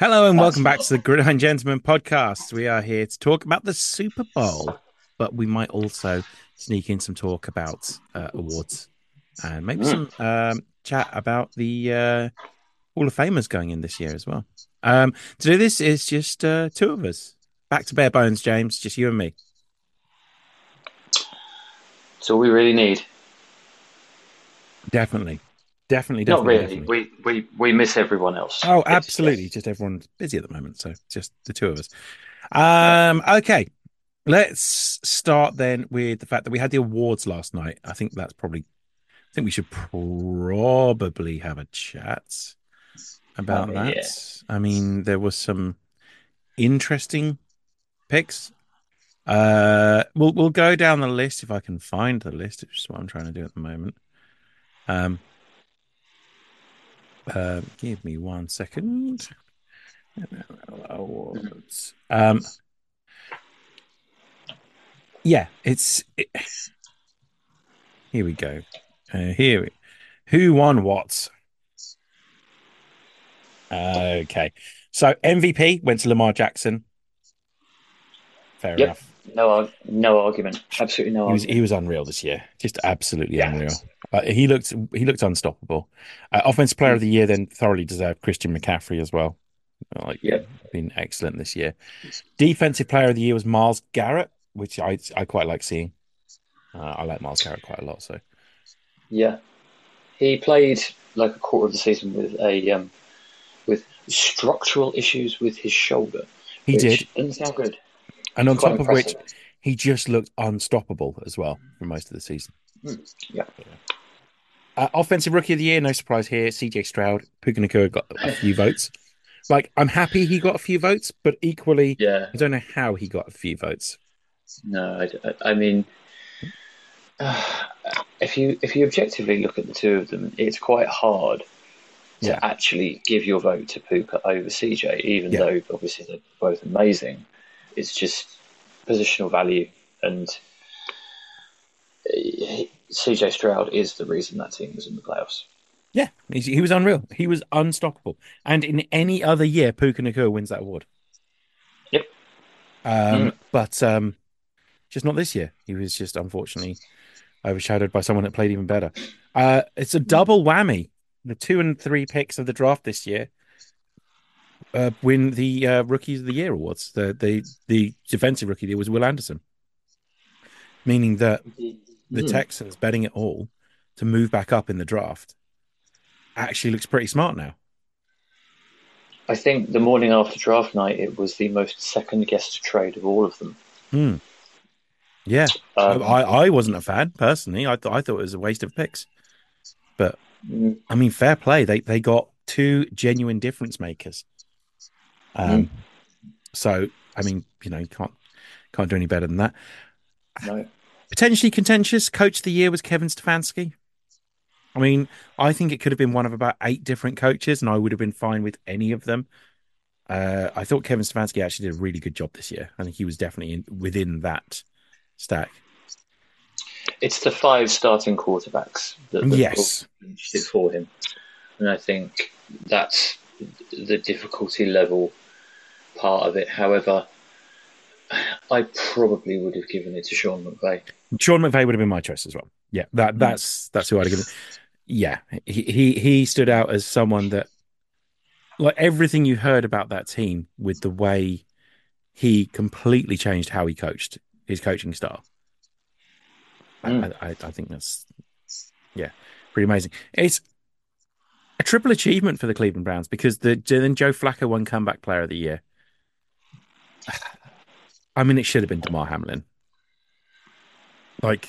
Hello and welcome back to the Gridiron Gentlemen podcast. We are here to talk about the Super Bowl, but we might also sneak in some talk about uh, awards and maybe some um, chat about the uh, Hall of Famers going in this year as well. Um, to do this is just uh, two of us. Back to bare bones, James. Just you and me. It's all we really need. Definitely, definitely, definitely. Not really. definitely. We, we we miss everyone else. Oh, absolutely. Just everyone's busy at the moment, so just the two of us. Um, okay. Let's start then with the fact that we had the awards last night. I think that's probably I think we should probably have a chat about Oh, that. yeah. I mean, there was some interesting picks. Uh we'll we'll go down the list if I can find the list, which is what I'm trying to do at the moment. Um uh, give me one second. Awards. Um, yeah, it's. It, here we go. Uh, here, we, who won what? Okay, so MVP went to Lamar Jackson. Fair Yep. enough. No, no argument. Absolutely no He was argument. he was unreal this year, just absolutely Yeah. unreal. Uh, he looked he looked unstoppable. Uh, offensive player of the year then thoroughly deserved Christian McCaffrey as well. Like Yep. been excellent this year. Defensive player of the year was Myles Garrett, which I I quite like seeing. Uh, I like Myles Garrett quite a lot. So Yeah, he played like a quarter of the season with a um, with structural issues with his shoulder. he did, Doesn't sound good. and on top of which, he just looked unstoppable as well for most of the season. Yeah. Uh, offensive rookie of the year, no surprise here. CJ Stroud, Puka Nacua got a few votes. Like, I'm happy he got a few votes, but equally, Yeah. I don't know how he got a few votes. No, I, I mean, if you if you objectively look at the two of them, it's quite hard to Yeah. actually give your vote to Puka over CJ, even Yeah. though obviously they're both amazing. It's just positional value, and uh, CJ Stroud is the reason that team was in the playoffs. Yeah, he was unreal. He was unstoppable. And in any other year, Puka Nacua wins that award. Yep. Um, But um, just not this year. He was just unfortunately overshadowed by someone that played even better. Uh, it's a double whammy. The two and three picks of the draft this year uh, win the uh, Rookies of the Year awards. The the the defensive rookie of the year was Will Anderson, meaning that the Hmm. Texans betting it all to move back up in the draft actually looks pretty smart now. I think the morning after draft night, it was the most second guessed trade of all of them. Hmm. Yeah, Um, I, I wasn't a fan personally. I thought I thought it was a waste of picks, but mm, I mean, fair play. They they got two genuine difference makers. Um, so I mean, you know, you can't can't do any better than that. no. Potentially contentious coach of the year was Kevin Stefanski. I mean, I think it could have been one of about eight different coaches, and I would have been fine with any of them. Uh, I thought Kevin Stefanski actually did a really good job this year. I think he was definitely in, within that stack. It's the five starting quarterbacks that, that Yes. for him, and I think that's the difficulty level part of it. However, I probably would have given it to Sean McVay. Sean McVay would have been my choice as well. Yeah, that that's that's who I'd have given. Yeah, he he he stood out as someone that, like everything you heard about that team, with the way he completely changed how he coached his coaching style. I- Mm. I, I I think that's yeah, pretty amazing. It's a triple achievement for the Cleveland Browns because the then Joe Flacco won comeback player of the year. I mean, it should have been Damar Hamlin. Like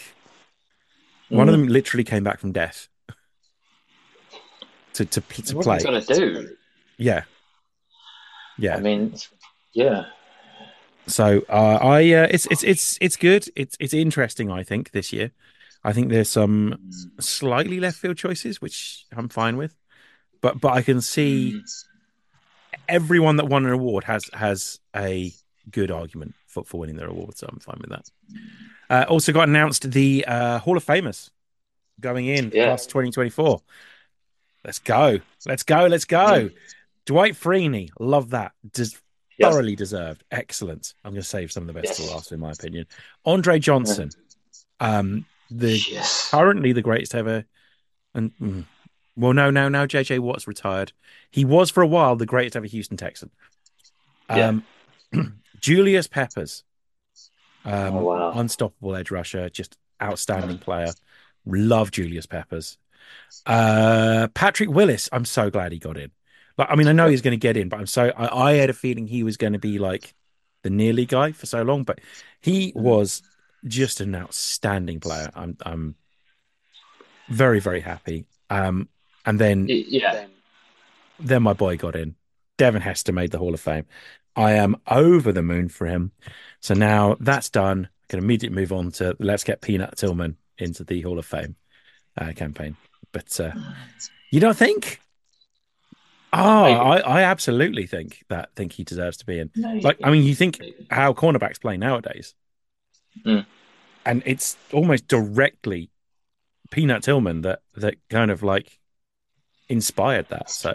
one of them literally came back from death to to, to what play. you going to do? Yeah, yeah. I mean, yeah, So uh, I uh, it's it's it's it's good. It's it's interesting. I think this year, I think there's some slightly left field choices which I'm fine with, but but I can see everyone that won an award has has a good argument for, for winning their award. So I'm fine with that. Uh, also got announced the uh, Hall of Famers going in Yeah. class 2024. Let's go. Let's go. Let's go. Dwight Freeney, love that. Des- Yes. Thoroughly deserved. Excellent. I'm going to save some of the best Yes. to last, in my opinion. Andre Johnson, um, the yes. currently the greatest ever. And mm, well, no, no, now JJ Watt's retired. He was for a while the greatest ever Houston Texan. Um, Julius Peppers, um, Oh, wow. unstoppable edge rusher, just outstanding player. Love Julius Peppers. Uh, Patrick Willis, I'm so glad he got in. Like, I mean, I know he's going to get in, but I'm so I, I had a feeling he was going to be like the nearly guy for so long, but he was just an outstanding player. I'm I'm very very happy. Um, and then Yeah. then my boy got in. Devin Hester made the Hall of Fame. I am over the moon for him. So now that's done. I can immediately move on to let's get Peanut Tillman into the Hall of Fame uh, campaign. But uh, you don't think? Oh, I, I absolutely think that think he deserves to be in. No, Like, I mean, you think how cornerbacks play nowadays, Mm. and it's almost directly Peanut Tillman that that kind of like inspired that. So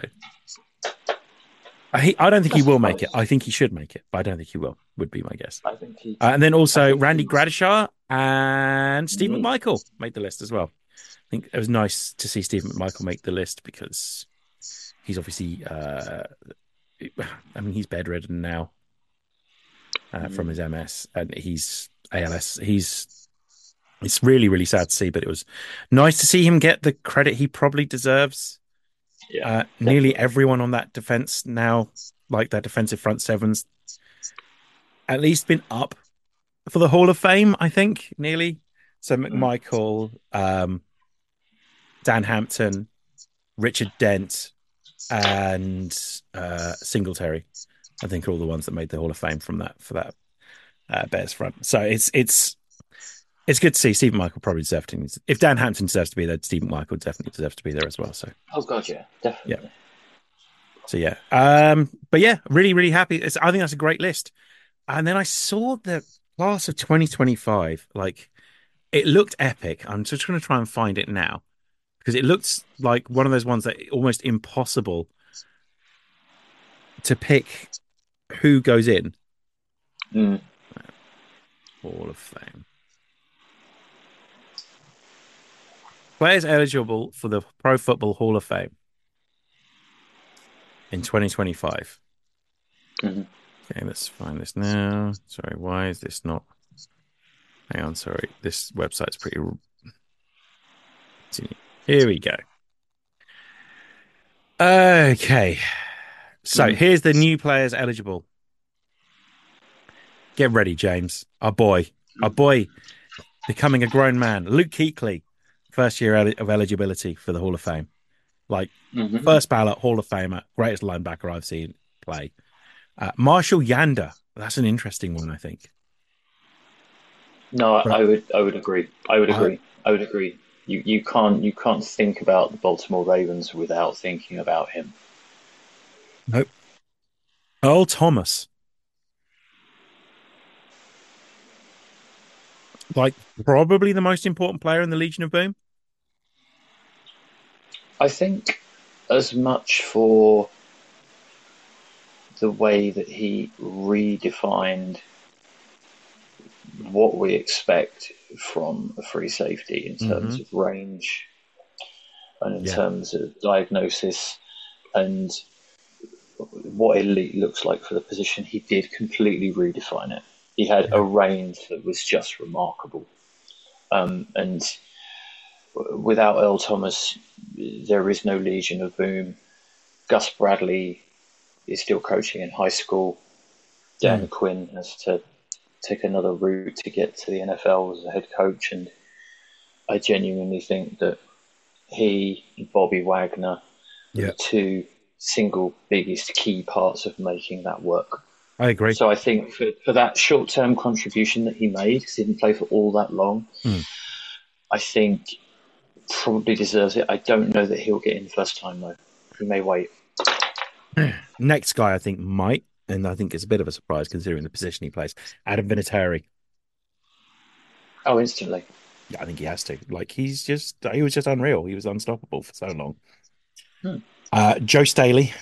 I, I don't think he will make it. I think he should make it, but I don't think he will. Would be my guess. I think he. Uh, and then also Randy Gradishar and Steve Mhm. McMichael made the list as well. I think it was nice to see Steve McMichael make the list because he's obviously, uh, I mean, he's bedridden now uh, from his MS and he's ALS. He's, it's really, really sad to see, but it was nice to see him get the credit he probably deserves. Yeah. Uh, nearly everyone on that defense now, like their defensive front sevens, at least been up for the Hall of Fame. I think nearly. So McMichael, um, Dan Hampton, Richard Dent, and uh, Singletary. I think are all the ones that made the Hall of Fame from that for that uh, Bears front. So it's it's it's good to see Steve McMichael probably deserved to. If Dan Hampton deserves to be there, Steve McMichael definitely deserves to be there as well. So oh god, yeah, definitely. so yeah, um, but yeah, really, really happy. It's, I think that's a great list. And then I saw the class of 2025. Like, it looked epic. I'm just going to try and find it now because it looks like one of those ones that almost impossible to pick who goes in Mm. Hall of Fame. Players eligible for the Pro Football Hall of Fame in 2025. Mhm. Okay, let's find this now. Sorry, why is this not? Hang on, sorry. This website's pretty. Here we go. Okay. So Hmm. here's the new players eligible. Get ready, James. Our boy. Our boy becoming a grown man. Luke Kuechly, first year of eligibility for the Hall of Fame. Like, Mhm. first ballot Hall of Famer, greatest linebacker I've seen play. Uh, Marshall Yanda. That's an interesting one, I think. No, I, would. I would agree. I would I- agree. I would agree. You you can't you can't think about the Baltimore Ravens without thinking about him. Nope. Earl Thomas. Like, probably the most important player in the Legion of Boom. I think as much for the way that he redefined what we expect from a free safety in terms of range and in Yeah. terms of diagnosis and what elite looks like for the position. He did completely redefine it. He had a range that was just remarkable. Um, and without Earl Thomas, there is no Legion of Boom. Gus Bradley is still coaching in high school. Dan Quinn has to take another route to get to the NFL as a head coach, and I genuinely think that he and Bobby Wagner are Yeah. the two single biggest key parts of making that work. I agree. So I think for, for that short term contribution that he made, because he didn't play for all that long, Hmm. I think probably deserves it. I don't know that he'll get in first time though. He may wait. Next guy, I think, might, and I think it's a bit of a surprise considering the position he plays. Adam Vinatieri. Oh, instantly. Yeah, I think he has to. Like, he's just, he was just unreal. He was unstoppable for so long. Hmm. Uh, Joe Staley.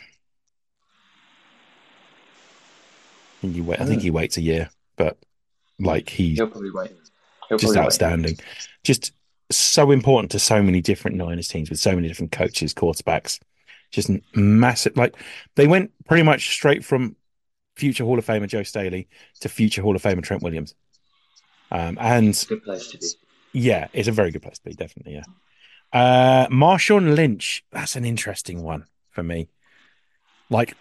think he wait. I think he waits a year, but like he He'll probably wait. He'll just probably wait. outstanding. Just so important to so many different Niners teams with so many different coaches, quarterbacks. Just massive. Like they went pretty much straight from future Hall of Famer Joe Staley to future Hall of Famer Trent Williams. Um, and Good place to be. yeah, it's a very good place to be, definitely. Yeah. Uh, Marshawn Lynch, that's an interesting one for me. Like,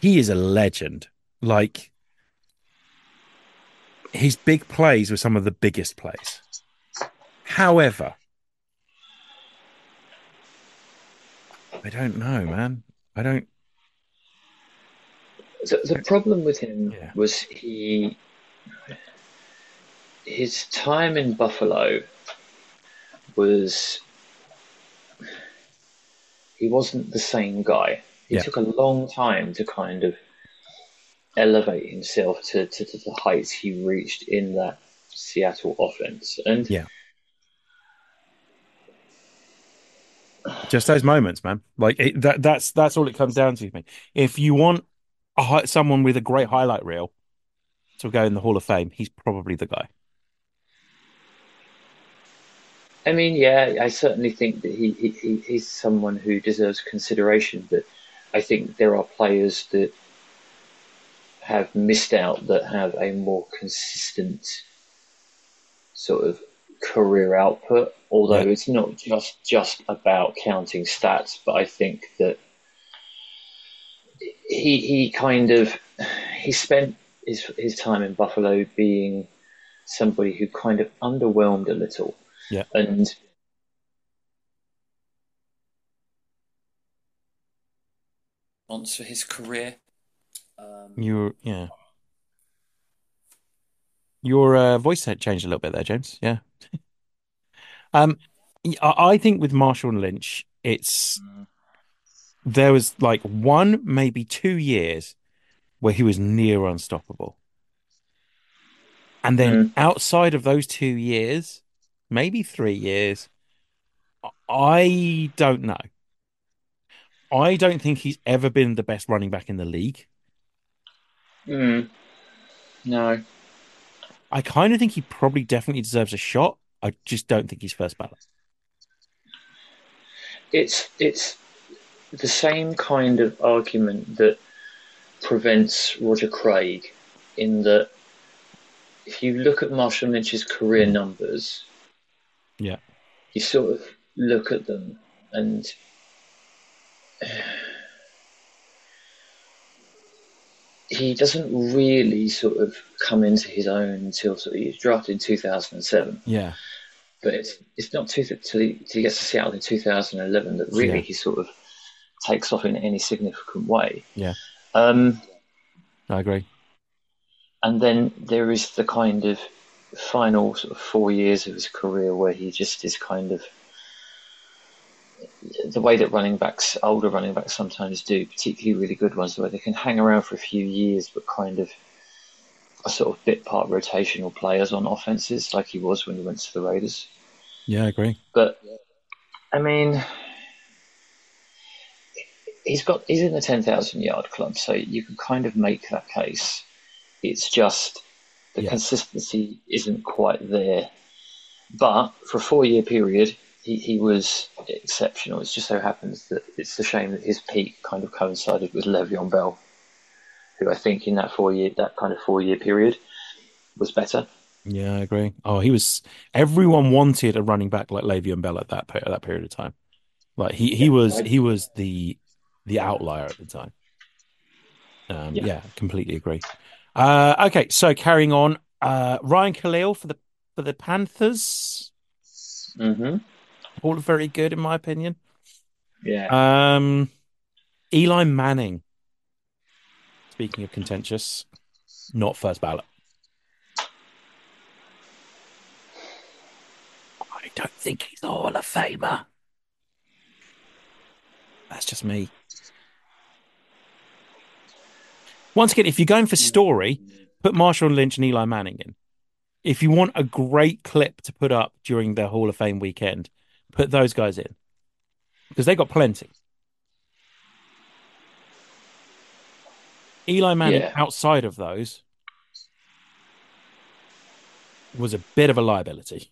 he is a legend. Like, his big plays were some of the biggest plays. However, I don't know, man. I don't. The, the problem with him Yeah. was he his time in Buffalo was he wasn't the same guy. He Yeah. took a long time to kind of elevate himself to, to, to the heights he reached in that Seattle offense. And Yeah. Just those moments, man. Like it, that. That's that's all it comes down to me. If you want a, someone with a great highlight reel to go in the Hall of Fame, he's probably the guy. I mean, yeah, I certainly think that he, he, he he's someone who deserves consideration, but I think there are players that have missed out that have a more consistent sort of career output. Although Yeah. it's not just just about counting stats, but I think that he he kind of he spent his his time in Buffalo being somebody who kind of underwhelmed a little. Yeah. And Once for his career. Um, Your yeah. Your uh, voice had changed a little bit there, James. Yeah. um, I think with Marshawn Lynch, it's there was like one, maybe two years where he was near unstoppable. And then outside of those two years, maybe three years, I don't know. I don't think he's ever been the best running back in the league. Mm. No. I kind of think he probably definitely deserves a shot. I just don't think he's first ballot. It's it's the same kind of argument that prevents Roger Craig in that if you look at Marshawn Lynch's career mm. numbers, Yeah. you sort of look at them and he doesn't really sort of come into his own until sort of he was drafted in 2007 Yeah. But it's it's not too till he, till he gets to Seattle in 2011 that really Yeah. he sort of takes off in any significant way. Yeah. Um, I agree. and then there is the kind of final sort of four years of his career where he just is kind of the way that running backs, older running backs sometimes do, particularly really good ones, where they can hang around for a few years but kind of are sort of bit part rotational players on offenses, like he was when he went to the Raiders. Yeah, I agree. But I mean, he's got he's in the ten thousand yard club, so you can kind of make that case. It's just the Yeah. consistency isn't quite there. But for a four year period, he, he was exceptional. It just so happens that it's a shame that his peak kind of coincided with Le'Veon Bell, who I think in that four year that kind of four year period was better. Yeah, I agree. Oh, he was. Everyone wanted a running back like Le'Veon Bell at that at that period of time. Like he he was he was the the outlier at the time. Um, yeah. Yeah. completely agree. Uh, okay, so carrying on, uh, Ryan Kalil for the for the Panthers, hmm all very good in my opinion. Yeah. Um, Eli Manning. Speaking of contentious, not first ballot. I don't think he's a Hall of Famer. That's just me. Once again, if you're going for story, put Marshawn Lynch and Eli Manning in. If you want a great clip to put up during the Hall of Fame weekend, put those guys in because they got plenty. Eli Manning Yeah. outside of those was a bit of a liability.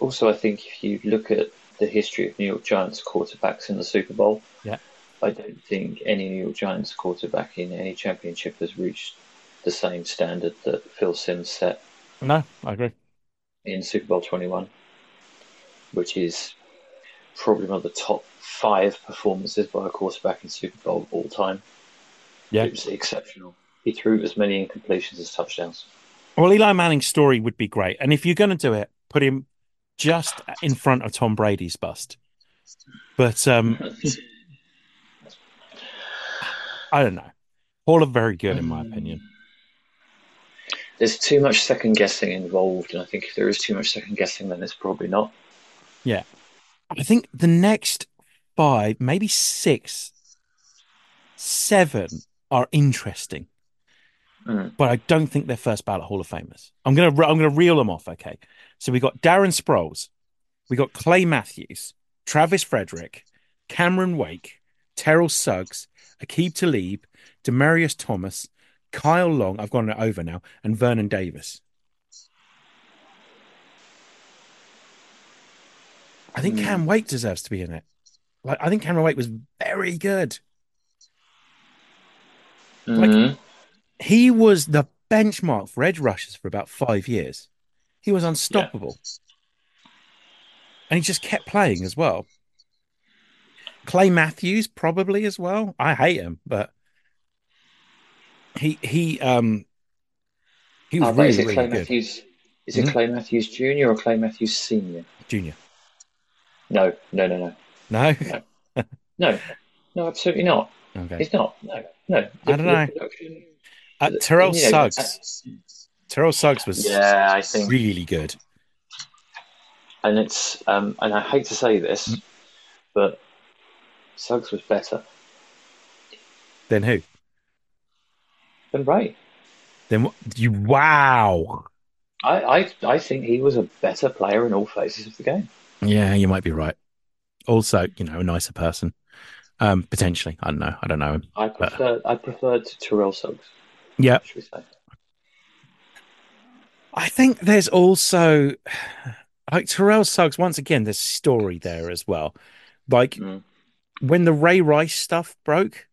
Also, I think if you look at the history of New York Giants quarterbacks in the Super Bowl, Yeah. I don't think any New York Giants quarterback in any championship has reached the same standard that Phil Simms set No, I agree. in Super Bowl 21, which is probably one of the top five performances by a quarterback in Super Bowl of all time. Yeah. It was exceptional. He threw as many incompletions as touchdowns. Well, Eli Manning's story would be great. And if you're going to do it, put him just in front of Tom Brady's bust. But um, I don't know. All are very good, in my opinion. There's too much second guessing involved, and I think if there is too much second guessing, then it's probably not. I think the next five, maybe six, seven are interesting, Mm. but I don't think they're first ballot Hall of Famers. I'm gonna I'm gonna reel them off. Okay, so we got Darren Sproles, we got Clay Matthews, Travis Frederick, Cameron Wake, Terrell Suggs, Aqib Talib, Demaryius Thomas, Kyle Long. I've gone over now, and Vernon Davis. I think Hmm. Cam Wake deserves to be in it. Like I think Cameron Wake was very good. Like- Mhm. He was the benchmark for edge rushers for about five years. He was unstoppable. And he just kept playing as well. Clay Matthews probably as well. I hate him, but he he um he was Ah, but is really it Clay really good. Matthews? Is it Mhm. Clay Matthews Jr. or Clay Matthews Senior? Junior. No, no, no, no, No? no, no, absolutely not. Okay. He's not. No, no. I don't know. Uh, Terrell you know, Suggs. Terrell Suggs was Yeah, I think, really good. and it's um, and I hate to say this, Mm. but Suggs was better Then who? than Ray. Then what? You wow. I, I, I think he was a better player in all phases of the game. Yeah, you might be right. Also, you know, a nicer person. Um, potentially. I don't know. I don't know him. I prefer I preferred Terrell Suggs. Yeah. Should we say? I think there's also like Terrell Suggs, once again, there's story there as well. Like Mm. when the Ray Rice stuff broke,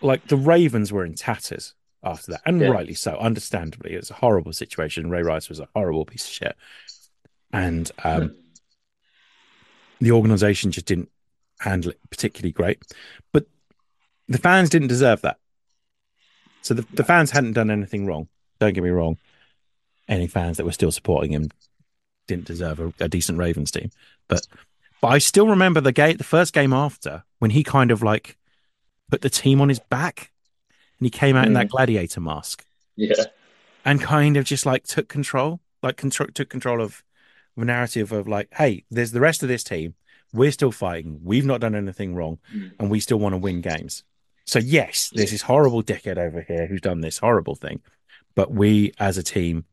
like the Ravens were in tatters after that, and Yeah. rightly so, understandably. It was a horrible situation. Ray Rice was a horrible piece of shit. And um, the organization just didn't handle it particularly great. But the fans didn't deserve that. So the, the fans hadn't done anything wrong. Don't get me wrong. Any fans that were still supporting him didn't deserve a, a decent Ravens team. But but I still remember the game the first game after when he kind of like put the team on his back and he came out in that gladiator mask Yeah. and kind of just like took control, like control took control of the narrative of like, hey, there's the rest of this team. We're still fighting. We've not done anything wrong, Mm. and we still want to win games. So yes, there's this horrible dickhead over here who's done this horrible thing, but we as a team,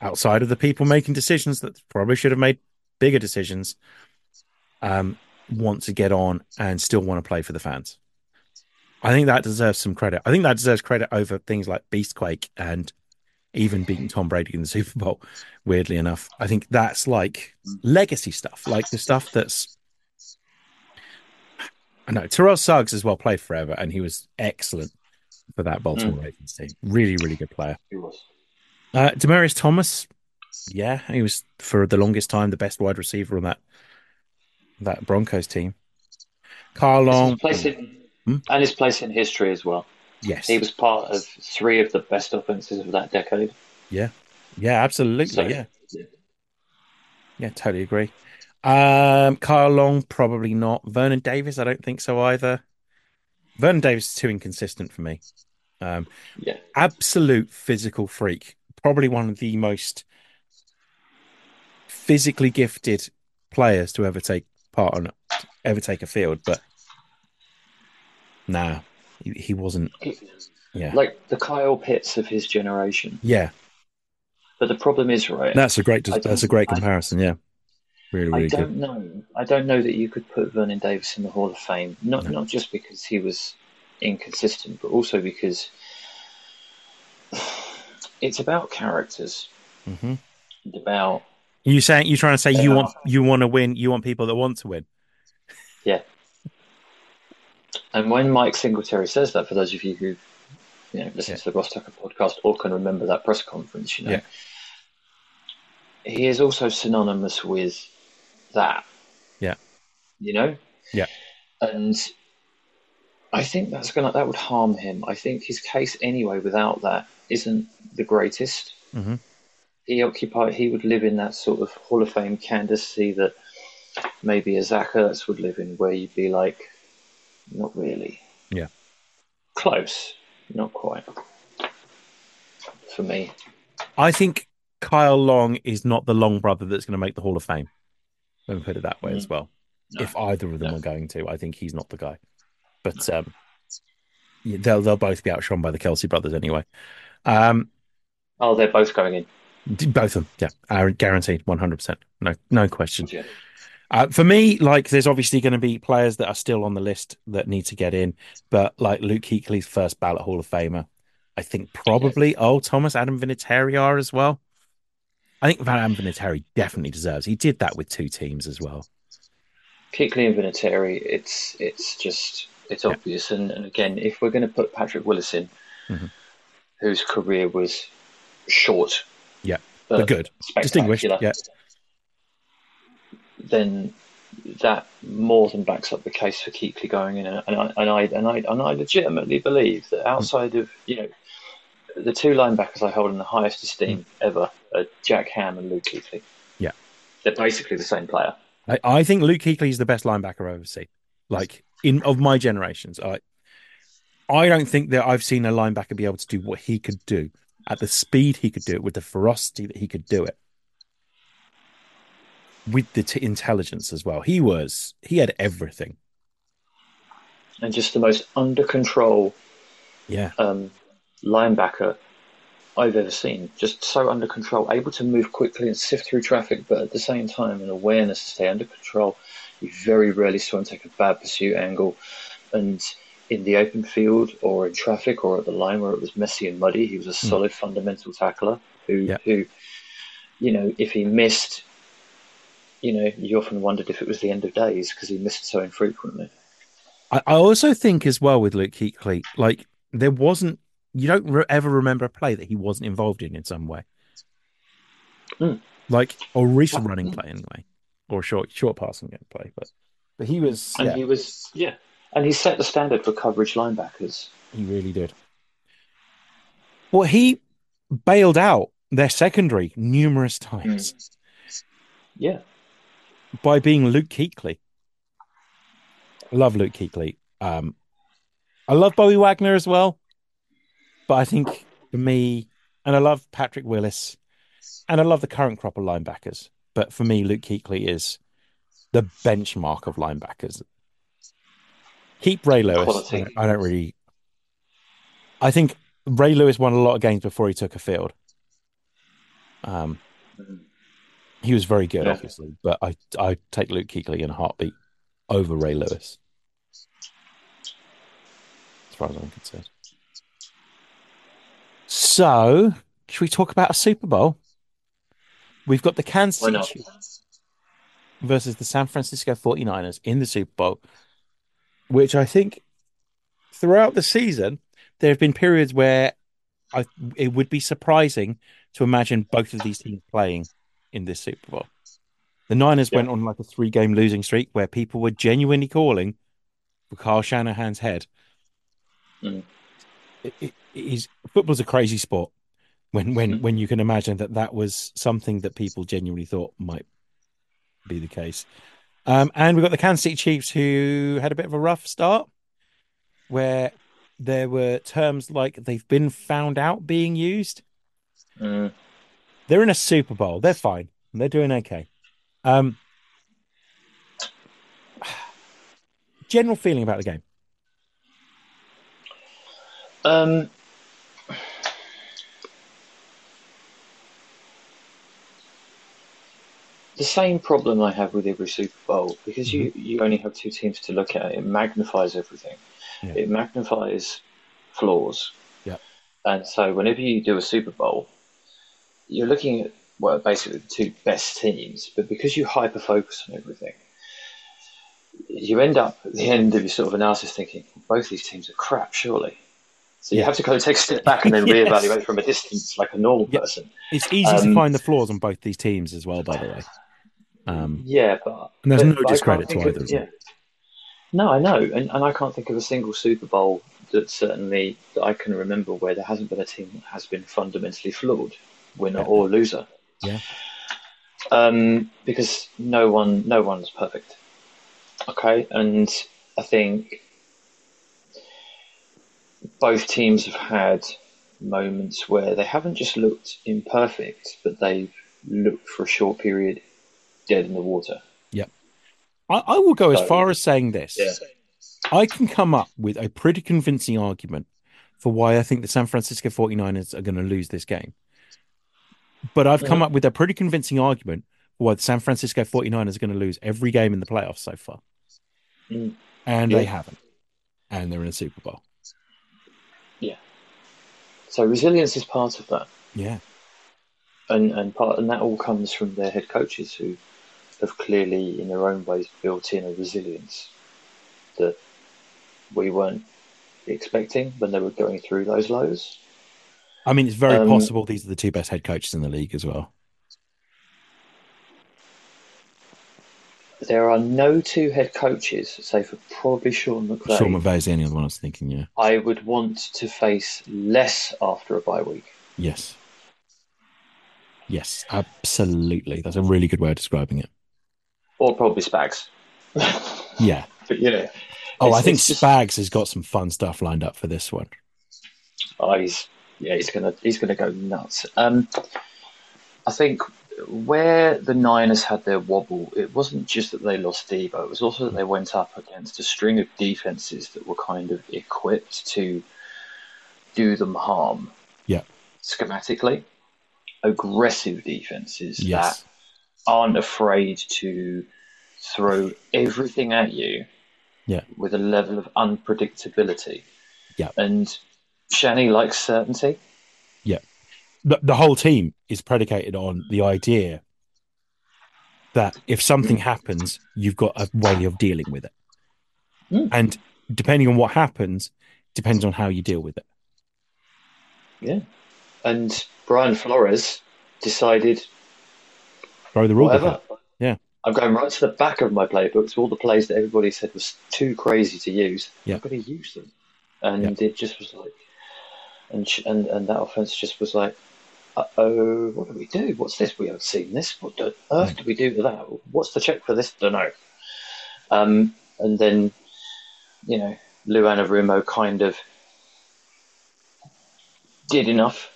outside of the people making decisions that probably should have made bigger decisions, um, want to get on and still want to play for the fans. I think that deserves some credit. I think that deserves credit over things like Beastquake and even beating Tom Brady in the Super Bowl. Weirdly enough, I think that's like legacy stuff, like the stuff that's. I know Terrell Suggs as well played forever, and he was excellent for that Baltimore Ravens team. Really, really good player. He was. Uh, Demaryius Thomas, yeah, he was for the longest time the best wide receiver on that that Broncos team. Kyle Long, His place in, Hmm? and his place in history as well. Yes, He was part of three of the best offenses of that decade. yeah, Yeah, absolutely, So, yeah. Yeah, totally agree. Um, Kyle Long, probably not. Vernon Davis, I don't think so either. Vernon Davis is too inconsistent for me. Um, Yeah. absolute physical freak. Probably one of the most physically gifted players to ever take part on ever take a field, but nah, he, he wasn't. Yeah, Like the Kyle Pitts of his generation. yeah. But the problem is, right? That's a great. That's a great I- comparison. Yeah, Really, I don't good. know. I don't know that you could put Vernon Davis in the Hall of Fame. Not No. not just because he was inconsistent, but also because it's about characters. hmm and about You saying you trying to say you want you want to win? You want people that want to win? yeah. And when Mike Singletary says that, for those of you who you know listen Yeah. to the Ross Tucker podcast or can remember that press conference, you know, Yeah. he is also synonymous with that. Yeah. You know. Yeah. And I think that's gonna that would harm him. I think his case anyway without that isn't the greatest. hmm He occupy he would live in that sort of Hall of Fame candidacy that maybe a Zach Ertz would live in, where you'd be like, not really. Yeah. Close, not quite. For me, I think Kyle Long is not the Long brother that's going to make the Hall of Fame. Let me put it that way as Mm. well. No. If either of them No. are going to, I think he's not the guy. But um, they'll they'll both be outshone by the Kelce brothers anyway. Um, oh, they're both going in. both of them, yeah, guaranteed, one hundred percent, no no question. Yeah. Uh, for me, like, there's obviously going to be players that are still on the list that need to get in, but like Luke Kuechly's first ballot Hall of Famer, I think probably oh Thomas Adam Vinatieri are as well. I think Van Adam Vinatieri definitely deserves. He did that with two teams as well. Kuechly and Vinatieri, it's it's just it's Yeah. obvious. And, and again, if we're going to put Patrick Willis in, Mhm. whose career was short, Yeah, but but good, distinguished. Yeah, then that more than backs up the case for Kuechly going in. And I and I and I and I legitimately believe that outside of you know the two linebackers I hold in the highest esteem mm. ever are Jack Ham and Luke Kuechly. Yeah. they're basically the same player. I, I think Luke Kuechly is the best linebacker I've ever seen. Like in of my generations, I I don't think that I've seen a linebacker be able to do what he could do at the speed he could do it, with the ferocity that he could do it, with the t- intelligence as well. He was he had everything. And just the most under control Yeah, um, linebacker I've ever seen. Just so under control, able to move quickly and sift through traffic, but at the same time, an awareness to stay under control. You very rarely saw him take a bad pursuit angle. And in the open field or in traffic or at the line where it was messy and muddy, he was a solid fundamental tackler who, Yeah. who, you know, if he missed, you know, you often wondered if it was the end of days because he missed so infrequently. I, I also think as well with Luke Kuechly, like there wasn't you don't re- ever remember a play that he wasn't involved in in some way, Mm. like or recent running play anyway, or short short passing game play, but but he was And yeah, he was, yeah. And he set the standard for coverage linebackers. He really did. Well, he bailed out their secondary numerous times Yeah. By being Luke. I love Luke Kuechly. Um, I love Bobby Wagner as well, but I think for me, and I love Patrick Willis, and I love the current crop of linebackers. But for me, Luke Kuechly is the benchmark of linebackers. Keep Ray Lewis. Quality. I don't really. I think Ray Lewis won a lot of games before he took a field. Um, he was very good, Yeah. obviously, but I I take Luke Kuechly in a heartbeat over Ray Lewis, as far as I'm concerned. So, should we talk about a Super Bowl? We've got the Kansas City? Chiefs versus the San Francisco 49ers in the Super Bowl, which I think throughout the season, there have been periods where I, it would be surprising to imagine both of these teams playing in this Super Bowl. The Niners Yeah. went on like a three game losing streak where people were genuinely calling for Kyle Shanahan's head. Mm. It, it, it is football's a crazy sport. When when Mm. when you can imagine that that was something that people genuinely thought might be the case. Um, and we've got the Kansas City Chiefs who had a bit of a rough start where there were terms like they've been found out being used. Mm. They're in a Super Bowl. They're fine. They're doing okay. Um, general feeling about the game. Um, the same problem I have with every Super Bowl because you, you only have two teams to look at. It magnifies everything. Yeah. It magnifies flaws. Yeah. And so whenever you do a Super Bowl, you're looking at well basically the two best teams, but because you hyper focus on everything, you end up at the end of your sort of analysis thinking both these teams are crap, surely. So you have to kind of take a step back and then Yes. reevaluate from a distance like a normal person. It's easy to Um, find the flaws on both these teams as well, by the way. Um, Yeah, but And there's but- no discredit to either of them. Yeah. No, I know, and, and I can't think of a single Super Bowl that certainly that I can remember where there hasn't been a team that has been fundamentally flawed, winner or loser. Yeah. Um, because no one, no one's perfect. Okay, and I think both teams have had moments where they haven't just looked imperfect, but they've looked for a short period dead in the water. I, I will go as far as saying this. Yeah. I can come up with a pretty convincing argument for why I think the San Francisco 49ers are going to lose this game. But I've come up with a pretty convincing argument for why the San Francisco 49ers are going to lose every game in the playoffs so far. Mm. And they haven't. And they're in a Super Bowl. Yeah. So resilience is part of that, Yeah. and and part and that all comes from their head coaches who have clearly, in their own ways, built in a resilience that we weren't expecting when they were going through those lows. I mean, it's very Um, possible these are the two best head coaches in the league as well. There are no two head coaches, save for probably Sean McVay, Sean McVay is the only other one I was thinking, yeah. I would want to face less after a bye week. Yes. Yes, absolutely. That's a really good way of describing it. Or probably Spags. Yeah. but you know, Oh, It's- I think it's just- Spags has got some fun stuff lined up for this one. Oh, he's yeah, he's gonna he's gonna go nuts. Um, I think where the Niners had their wobble, it wasn't just that they lost Debo; it was also that they went up against a string of defenses that were kind of equipped to do them harm. Yeah. schematically, aggressive defenses Yes. that aren't afraid to throw everything at you Yeah. with a level of unpredictability. Yeah. And Shanny likes certainty. The, the whole team is predicated on the idea that if something happens, you've got a way of dealing with it. Mm. And depending on what happens, depends on how you deal with it. Yeah. And Brian Flores decided, Throw the rule book. Yeah. I'm going right to the back of my playbooks, all the plays that everybody said was too crazy to use. Yeah. I'm going to use them. And it just was like, and, sh- and and that offense just was like, uh oh, what do we do? What's this? We haven't seen this. What the earth do we do to that? What's the check for this? Don't know. Um, and then, you know, Lou Anarumo kind of did enough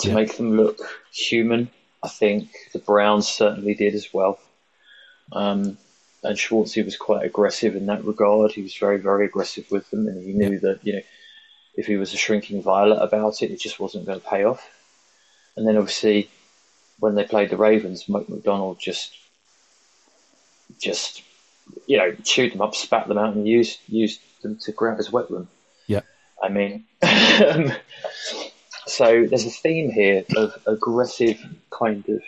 to Yeah. make them look human. I think the Browns certainly did as well. Um, and Schwartzy was quite aggressive in that regard. He was very, very aggressive with them, and he knew that you know if he was a shrinking violet about it, it just wasn't going to pay off. And then obviously, when they played the Ravens, Mike Macdonald just just you know chewed them up, spat them out, and used used them to grab his wet room. Yeah. I mean, um, so there's a theme here of aggressive kind of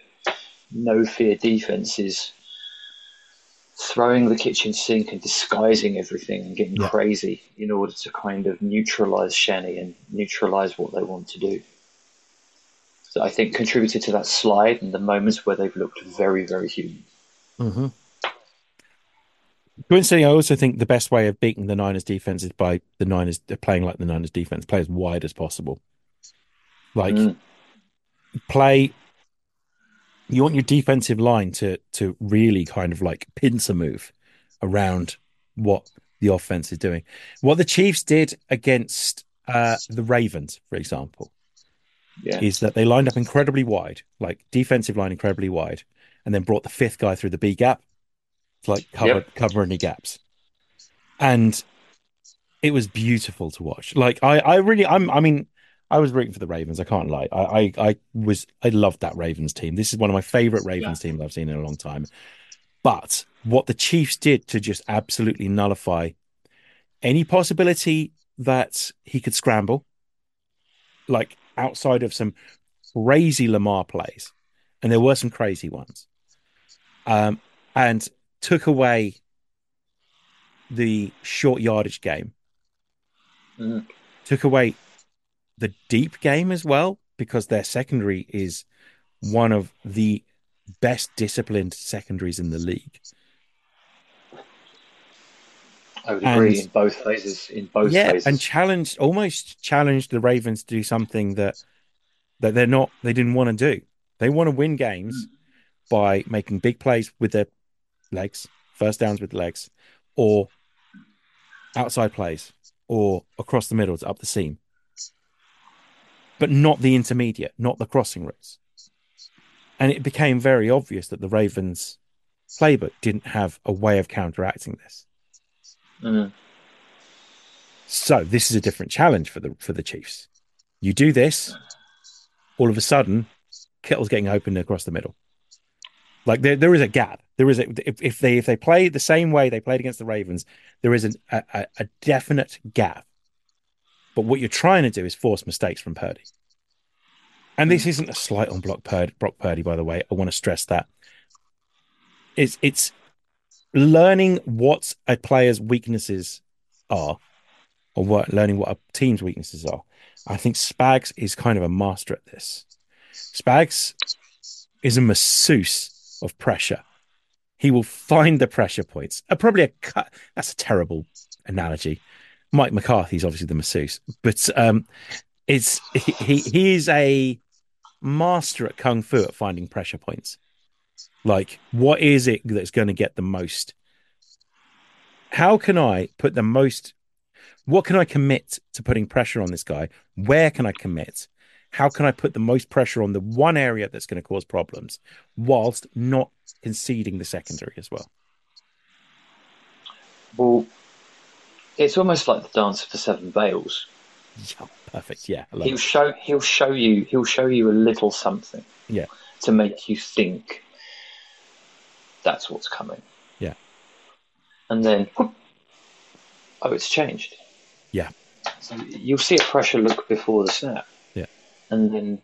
no fear defenses throwing the kitchen sink and disguising everything and getting Yeah. crazy in order to kind of neutralize Shanny and neutralize what they want to do. So I think contributed to that slide and the moments where they've looked very, very human. Mm-hmm. Coincidentally, I also think the best way of beating the Niners defense is by the Niners playing like the Niners defense, play as wide as possible. Like Mm. play you want your defensive line to to really kind of like pincer move around what the offense is doing. What the Chiefs did against uh, the Ravens, for example, Yeah. is that they lined up incredibly wide, like defensive line incredibly wide, and then brought the fifth guy through the B gap to like cover Yep. cover any gaps. And it was beautiful to watch. Like I, I really I'm I mean, I was rooting for the Ravens. I can't lie. I, I, I was I loved that Ravens team. This is one of my favorite Ravens teams I've seen in a long time. But what the Chiefs did to just absolutely nullify any possibility that he could scramble, like outside of some crazy Lamar plays, and there were some crazy ones, um, and took away the short yardage game, Mhm. took away the deep game as well, because their secondary is one of the best disciplined secondaries in the league. I would And- agree in both phases. In both yeah, phases. and challenged almost challenged the Ravens to do something that that they're not they didn't want to do. They want to win games by making big plays with their legs, first downs with legs, or outside plays, or across the middle to up the seam. But not the intermediate, not the crossing routes. And it became very obvious that the Ravens playbook didn't have a way of counteracting this. Mm. So this is a different challenge for the for the Chiefs. You do this, all of a sudden, Kittle's getting open across the middle. Like there, there is a gap. There is a if, if they if they play the same way they played against the Ravens, there is an, a, a definite gap. But what you're trying to do is force mistakes from Purdy. And this isn't a slight on Brock Purdy, Brock Purdy, by the way. I want to stress that. It's it's learning what a player's weaknesses are, or what learning what a team's weaknesses are. I think Spags is kind of a master at this. Spags is a masseuse of pressure. He will find the pressure points. Uh, probably a cut. That's a terrible analogy. Mike McCarthy's obviously the masseuse, but um, it's he, he he is a master at kung fu at finding pressure points. Like, what is it that's going to get the most? How can I put the most? What can I commit to putting pressure on this guy? Where can I commit? How can I put the most pressure on the one area that's going to cause problems whilst not conceding the secondary as well? Well, it's almost like the dance of the seven veils. Yeah, perfect. Yeah, He'll it. show he'll show you he'll show you a little something. Yeah. To make you think that's what's coming. Yeah. And then whoop, oh it's changed. Yeah. So you'll see a pressure look before the snap. Yeah. And then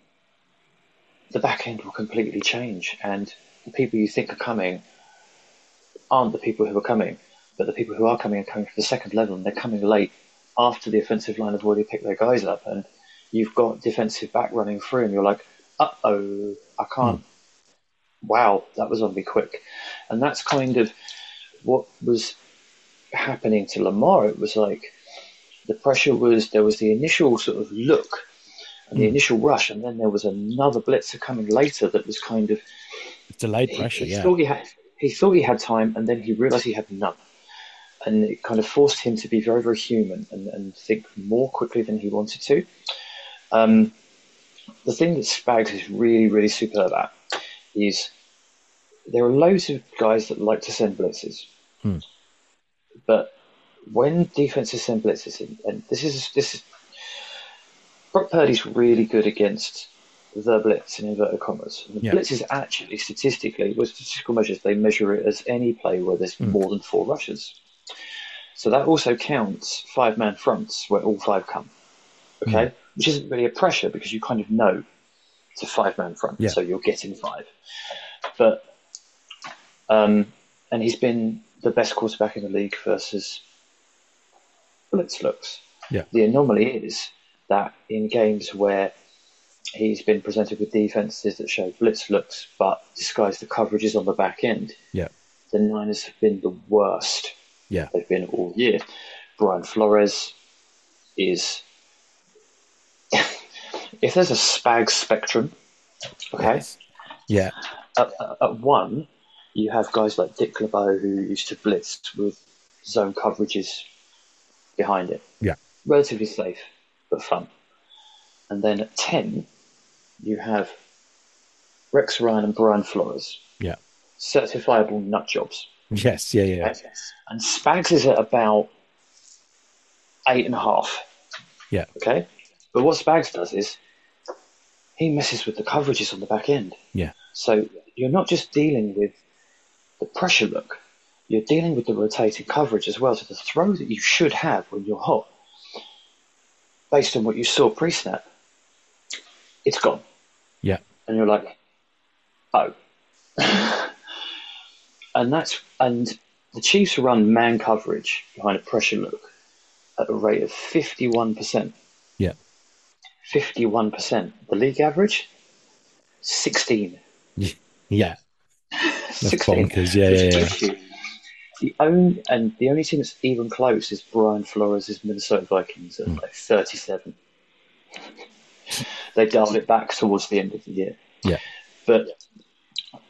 the back end will completely change and the people you think are coming aren't the people who are coming. But the people who are coming are coming from the second level and they're coming late after the offensive line have already picked their guys up and you've got defensive back running through and you're like, uh oh, I can't. Wow, that was on me quick. And that's kind of what was happening to Lamar. It was like the pressure was, there was the initial sort of look and the Mm. initial rush, and then there was another blitzer coming later that was kind of Delayed he- pressure. He, Yeah. thought he had he thought he had time, and then he realised he had none, and it kind of forced him to be very very human and, and think more quickly than he wanted to. Um, the thing that Spags is really really superb at is there are loads of guys that like to send blitzes, Hmm. but when defenses send blitzes, and, and this is this is Brock Purdy's really good against the blitz in inverted commas. And the Yeah. blitz is actually statistically, with statistical measures, they measure it as any play where there's Mm. more than four rushes. So that also counts five man fronts where all five come. Okay? Which isn't really a pressure because you kind of know it's a five man front, Yeah. so you're getting five. But um, and he's been the best quarterback in the league versus blitz looks. Yeah. The anomaly is that in games where he's been presented with defenses that show blitz looks but disguise the coverages on the back end, Yeah. the Niners have been the worst Yeah. they've been all year. Brian Flores is. if there's a spag spectrum, okay, Yes. Yeah. at, at one, you have guys like Dick LeBeau who used to blitz with zone coverages behind it. Yeah. Relatively safe, but fun. And then at 10, you have Rex Ryan and Brian Flores. Yeah. Certifiable nut jobs. Yes. Yeah. Yeah. And Spags is at about eight and a half. Yeah. Okay. But what Spags does is he messes with the coverages on the back end. Yeah. So you're not just dealing with the pressure look, you're dealing with the rotating coverage as well. So the throw that you should have when you're hot, based on what you saw pre snap, it's gone. Yeah. And you're like, oh. and that's and the Chiefs run man coverage behind a pressure look at a rate of fifty one percent. Yeah. Fifty one percent. The league average? Sixteen. Yeah. That's 16. bonkers. Yeah, yeah, yeah. The only and the only team that's even close is Brian Flores' Minnesota Vikings at Hmm. like 37. they dialed it back towards the end of the year. Yeah. But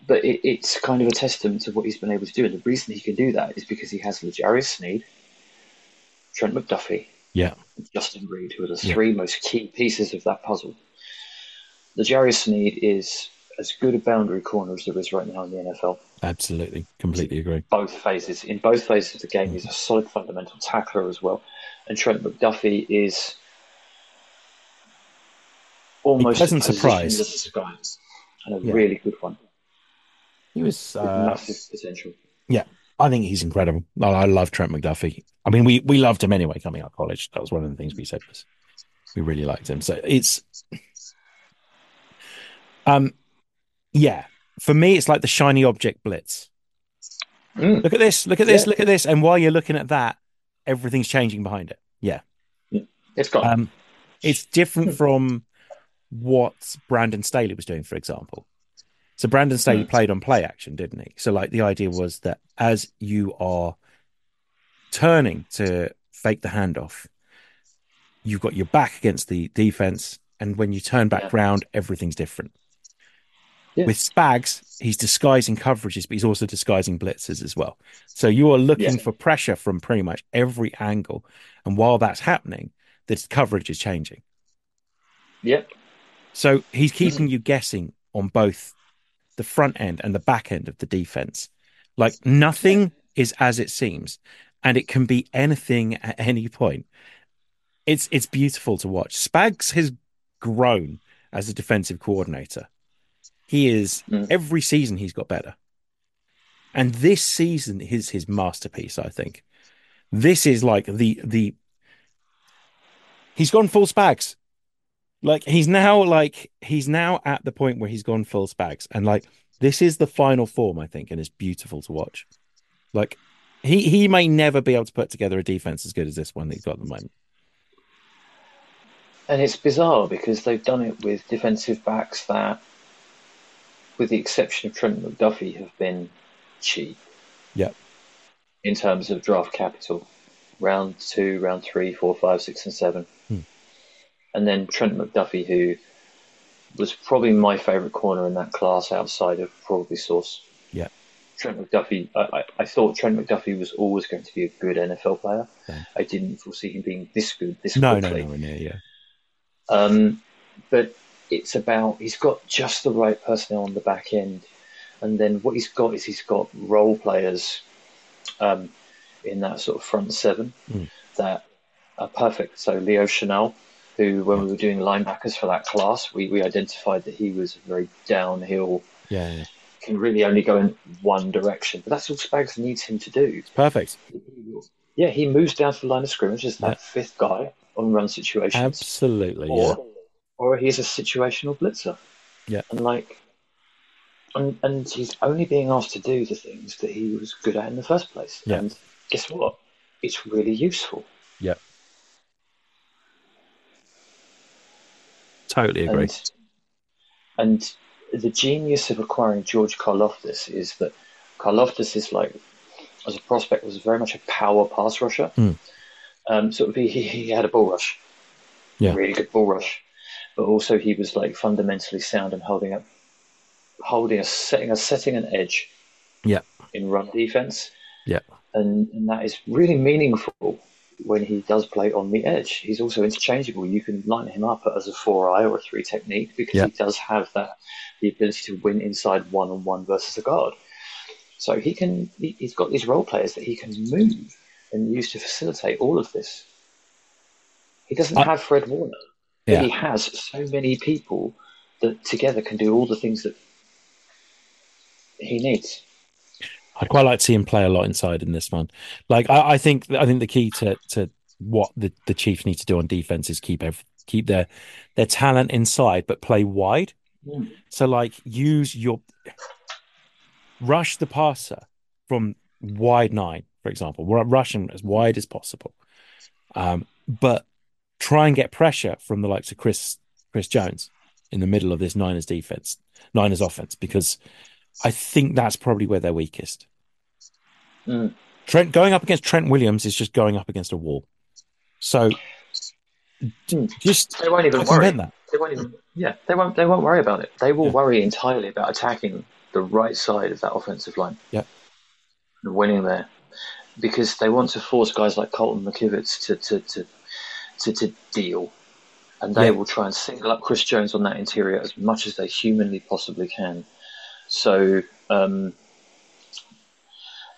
but it, it's kind of a testament to what he's been able to do, and the reason he can do that is because he has L'Jarius Sneed, Trent McDuffie, Yeah. and Justin Reid, who are the Yeah. three most key pieces of that puzzle. L'Jarius Sneed is as good a boundary corner as there is right now in the NFL Absolutely. Completely agree. both phases. In both phases of the game, he's a solid fundamental tackler as well. And Trent McDuffie is almost pleasant a surprise. guy and a Yeah. really good one He was. Uh, massive potential. yeah, I think he's incredible. I, I love Trent McDuffie. I mean, we we loved him anyway coming out of college. That was one of the things we said was we really liked him. So it's, um, yeah. For me, it's like the shiny object blitz. Mm. Look at this. Look at this. Yeah. Look at this. And while you're looking at that, everything's changing behind it. Yeah. It's gone. Um, it's different from what Brandon Staley was doing, for example. So Brandon Staley Mm. played on play action, didn't he? So like the idea was that as you are turning to fake the handoff, you've got your back against the defense, and when you turn back Yeah. round, everything's different. Yeah. With Spags, he's disguising coverages, but he's also disguising blitzes as well. So you are looking Yeah. for pressure from pretty much every angle, and while that's happening, the coverage is changing. yep. So he's keeping you guessing on both the front end and the back end of the defense. Like nothing is as it seems, and it can be anything at any point. It's it's beautiful to watch. Spags has grown as a defensive coordinator. He is Mm. every season he's got better. And this season is his masterpiece, I think. This is like the the he's gone full spags. Like he's now like he's now at the point where he's gone full spags. And like this is the final form, I think, and it's beautiful to watch. Like he he may never be able to put together a defense as good as this one that he's got at the moment. And it's bizarre because they've done it with defensive backs that, with the exception of Trent McDuffie, have been cheap. Yep. In terms of draft capital, round two, round three, four, five, six, and seven. Hmm. And then Trent McDuffie, who was probably my favourite corner in that class outside of probably Sauce. Yeah. Trent McDuffie, I, I, thought Trent McDuffie was always going to be a good NFL player. Yeah. I didn't foresee him being this good this No, no, quickly. no, near, yeah. Um, but it's about he's got just the right personnel on the back end, and then what he's got is he's got role players um, in that sort of front seven Mm. that are perfect. So Leo Chenal, who when we were doing linebackers for that class, we, we identified that he was very downhill, Yeah, yeah. can really only go in one direction. But that's all Spags needs him to do. It's Perfect. Yeah, he moves down to the line of scrimmage as that Yeah. fifth guy on run situations Absolutely. Yeah. or or he's a situational blitzer. Yeah. And like and and he's only being asked to do the things that he was good at in the first place. Yeah. And guess what? It's really useful. Yeah. Totally agree. And and the genius of acquiring George Karlaftis is that Karlaftis is like as a prospect was very much a power pass rusher. Mm. Um, sort of he, he he had a bull rush. Yeah. Really good bull rush. But also he was like fundamentally sound and holding up holding a setting a setting an edge Yeah. in run defense. Yeah. And and that is really meaningful when he does play on the edge. He's also interchangeable. You can line him up as a four eye or a three technique because he does have that the ability to win inside one on one versus a guard. So he can he, he's got these role players that he can move and use to facilitate all of this. He doesn't I- have Fred Warner. But Yeah. he has so many people that together can do all the things that he needs. I'd quite like to see him play a lot inside in this one. Like I, I think I think the key to to what the, the Chiefs need to do on defense is keep ev- keep their their talent inside, but play wide. Mm. So like use your rush the passer from wide nine, for example. Ru- Rush him as wide as possible, um, but try and get pressure from the likes of Chris Chris Jones in the middle of this Niners defense, Niners offense, because I think that's probably where they're weakest. Mm. Trent going up against Trent Williams is just going up against a wall. So Hmm. just They won't even worry. that. They won't even. Yeah, they won't. They won't worry about it. They will Yeah. worry entirely about attacking the right side of that offensive line. Yeah. and winning there, because they want to force guys like Colton McKivitz to to to to, to deal, and they Yeah. will try and single up Chris Jones on that interior as much as they humanly possibly can. So. Um,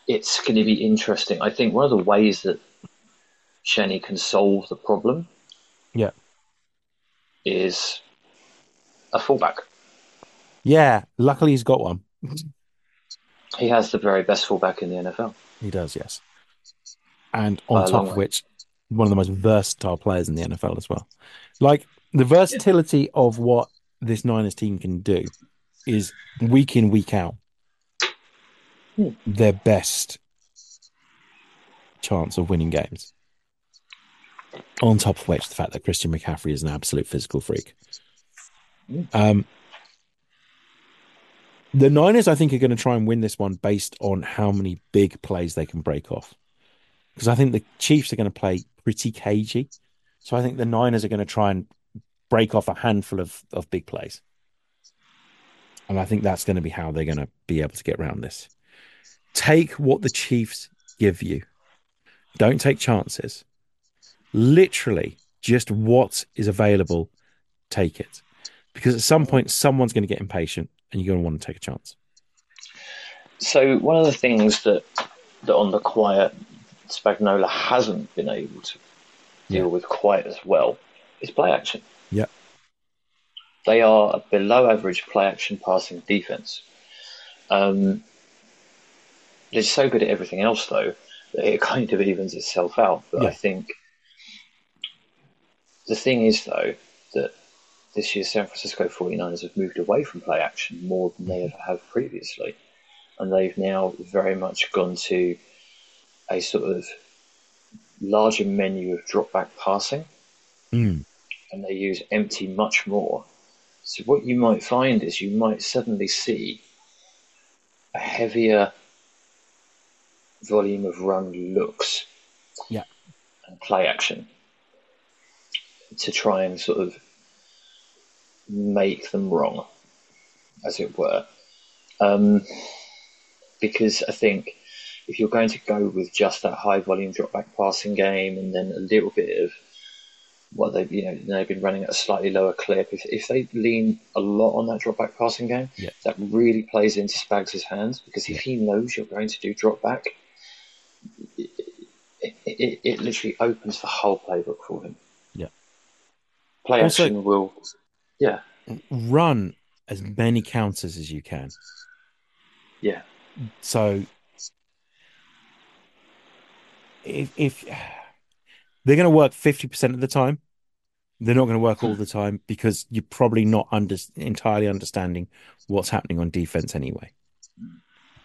it's going to be interesting. I think one of the ways that Shanny can solve the problem Yeah. is a fullback. Yeah. Luckily he's got one. He has the very best fullback in the NFL. He does, yes. And on top of which, one of the most versatile players in the NFL as well. Like the versatility of what this Niners team can do is week in, week out. Their best chance of winning games. On top of which, the fact that Christian McCaffrey is an absolute physical freak. Um, the Niners, I think, are going to try and win this one based on how many big plays they can break off. Because I think the Chiefs are going to play pretty cagey. So I think the Niners are going to try and break off a handful of, of big plays. And I think that's going to be how they're going to be able to get around this. Take what the Chiefs give you. Don't take chances. Literally, just what is available, take it. Because at some point, someone's going to get impatient and you're going to want to take a chance. So one of the things that that on the quiet Spagnuolo hasn't been able to deal Yeah. with quite as well is play action. Yeah. They are a below average play action passing defense. Um, they're so good at everything else though that it kind of evens itself out. But Yeah. I think the thing is though that this year's San Francisco 49ers have moved away from play action more than they ever have previously. And they've now very much gone to a sort of larger menu of drop back passing Mm. and they use empty much more. So what you might find is you might suddenly see a heavier volume of run looks Yeah. and play action to try and sort of make them wrong, as it were. Um, because I think if you're going to go with just that high volume drop back passing game and then a little bit of what they've you know they've been running at a slightly lower clip. If, if they lean a lot on that drop back passing game, Yeah. that really plays into Spags' hands because if he knows you're going to do drop back, it, it, it, it literally opens the whole playbook for him. Yeah. Play Also- action will, yeah, Run as many counters as you can. yeah, So if, if they're going to work 50% of the time, they're not going to work all the time because you're probably not under, entirely understanding what's happening on defense anyway.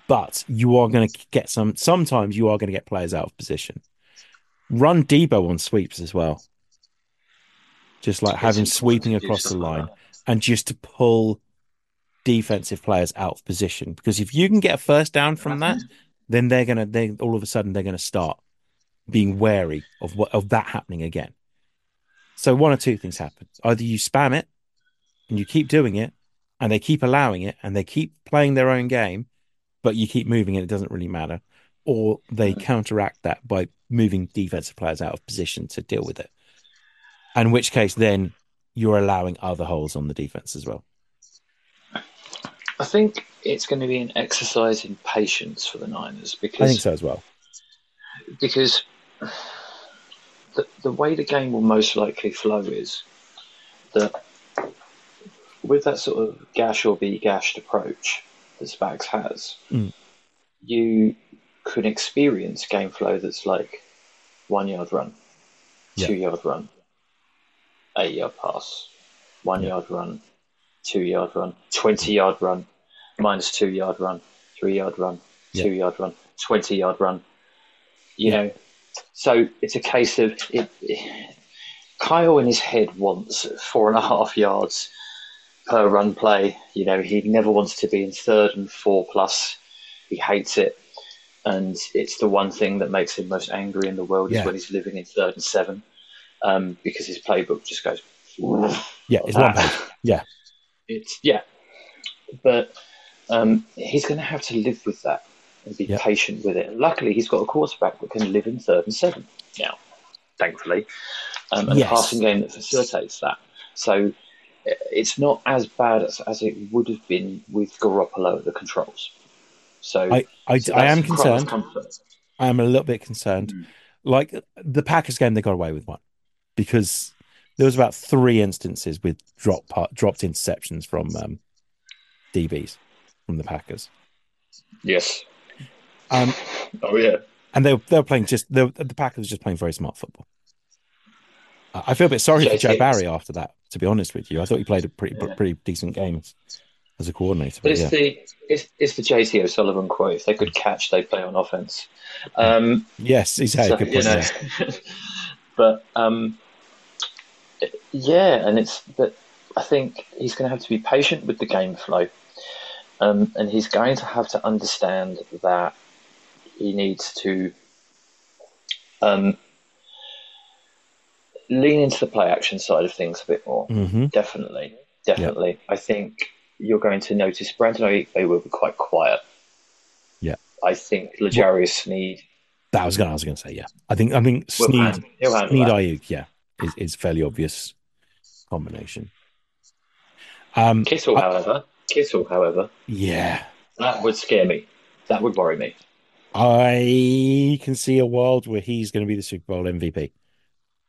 But you are going to get some, sometimes you are going to get players out of position. Run Deebo on sweeps as well. Just like having sweeping across the line and just to pull defensive players out of position. Because if you can get a first down from that, then they're gonna they all of a sudden they're gonna start being wary of what of that happening again. So one or two things happen. Either you spam it and you keep doing it and they keep allowing it and they keep playing their own game, but you keep moving and it doesn't really matter. Or they Mhm. counteract that by moving defensive players out of position to deal with it. In which case then you're allowing other holes on the defense as well. I think it's going to be an exercise in patience for the Niners because I think so as well. because the, the way the game will most likely flow is that with that sort of gash or be gashed approach that Spags has, Mm. you can experience game flow that's like one yard run, Yeah. two yard run, eight yard pass, one Yeah. yard run, two yard run, 20 yard run, minus two yard run, three yard run, Yeah. two yard run, 20 yard run. You know, so it's a case of it, Kyle in his head wants four and a half yards per run play. You know, he never wants to be in third and four plus. He hates it. And it's the one thing that makes him most angry in the world Yeah. is when he's living in third and seven um, because his playbook just goes. Yeah, it's one page. Yeah. It's yeah, but um, he's going to have to live with that and be Yeah. patient with it. Luckily, he's got a quarterback that can live in third and seven now, thankfully, um, and Yes. a passing game that facilitates that. So it's not as bad as, as it would have been with Garoppolo at the controls. So I, I, so I am concerned. I am a little bit concerned. Mm. Like the Packers game, they got away with one because there was about three instances with drop part, dropped interceptions from um, DBs from the Packers, Yes. um, Oh yeah. and they were, they were playing just were, the Packers were just playing very smart football. I feel a bit sorry for. Joe Barry after that. To be honest with you, I thought he played a pretty Yeah. pretty decent game as, a coordinator. But But it's yeah, the it's, it's the JT O'Sullivan quote. If they could catch, they'd play on offense. Um, yes, he's had so, a good you know. but um, yeah, and it's but I think he's going to have to be patient with the game flow, um, and he's going to have to understand that he needs to um, lean into the play action side of things a bit more. hmm Definitely, definitely. I think you're going to notice Brandon Ayukbe will be quite quiet. Yeah. I think L'Jarius Sneed That was going. I was going to say yeah. I think I think Sneed handle, he'll handle Sneed. Aiyuk, yeah, is is fairly obvious combination. Um, Kittle, I- however, Kittle, however, yeah, that would scare me. That would worry me. I can see a world where he's going to be the Super Bowl MVP.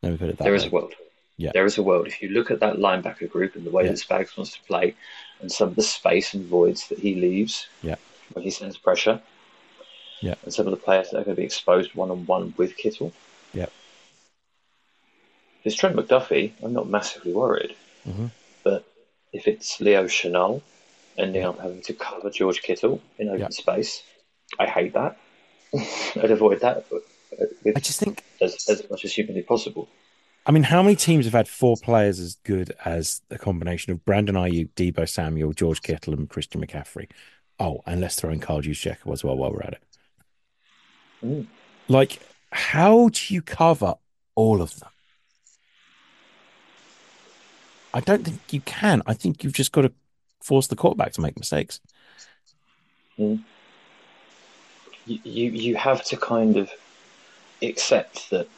Let me put it that There way. is a world. Yeah. There is a world. If you look at that linebacker group and the way Yeah. that Spags wants to play and some of the space and voids that he leaves Yeah. when he sends pressure, Yeah. and some of the players that are going to be exposed one on one with Kittle. Yeah. If it's Trent McDuffie, I'm not massively worried. Mhm. But if it's Leo Chenal ending up having to cover George Kittle in open Yeah. space, I hate that. I'd avoid that with I just think. as, as much as humanly possible. I mean, how many teams have had four players as good as a combination of Brandon Aiyuk, Deebo Samuel, George Kittle, and Christian McCaffrey? Oh, and let's throw in Carl Juszczyk as well while we're at it. Mm. Like, how do you cover all of them? I don't think you can. I think you've just got to force the quarterback to make mistakes. you, you you have to kind of accept that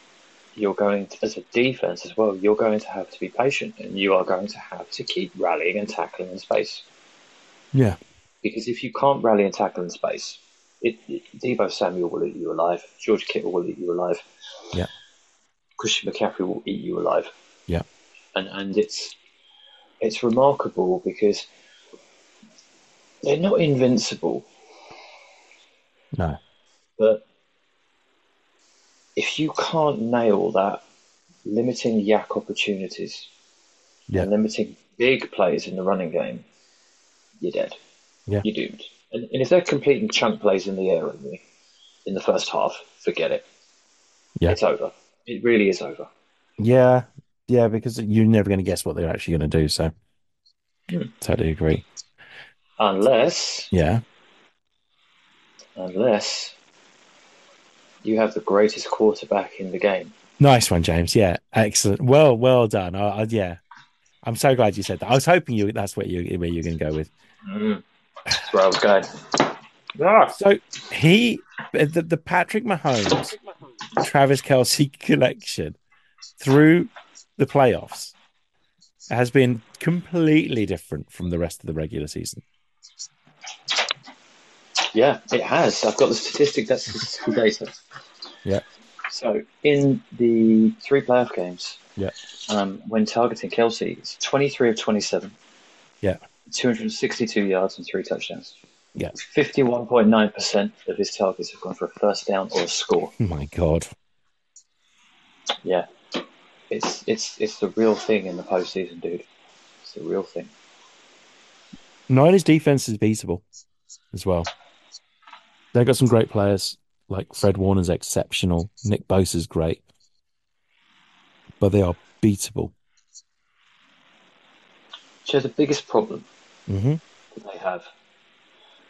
you're going to, as a defense as well you're going to have to be patient and you are going to have to keep rallying and tackling in space Yeah. because if you can't rally and tackle in space it, it, Deebo Samuel will eat you alive George Kittle will eat you alive Yeah. Christian McCaffrey will eat you alive Yeah. and and it's it's remarkable because they're not invincible No. But if you can't nail that, limiting YAC opportunities Yeah. and limiting big plays in the running game, you're dead. Yeah. You're doomed. And, and if they're completing chunk plays in the air in the, in the first half, forget it. Yeah. It's over. It really is over. Yeah. Yeah, because you're never going to guess what they're actually going to do. So, Hmm. totally agree. Unless, Yeah. unless you have the greatest quarterback in the game. Nice one, James. Yeah. Excellent. Well, well done. I, I, yeah. I'm so glad you said that. I was hoping you that's what you where you're going to go with. Mm. That's where I was going. Ah. So he, the, the Patrick Mahomes, Travis Kelce collection through the playoffs has been completely different from the rest of the regular season. Yeah, it has. I've got the statistic. That's the data. Yeah. So in the three playoff games, Yeah. Um, when targeting Kelce, it's 23 of 27. Yeah. 262 yards and three touchdowns. Yeah. 51.9% of his targets have gone for a first down or a score. Oh my god. Yeah. It's it's it's the real thing in the postseason, dude. It's the real thing. Niners defense is beatable as well. They've got some great players. Like Fred Warner's exceptional. Nick Bosa's great. But they are beatable. So the biggest problem Mm-hmm. that they have,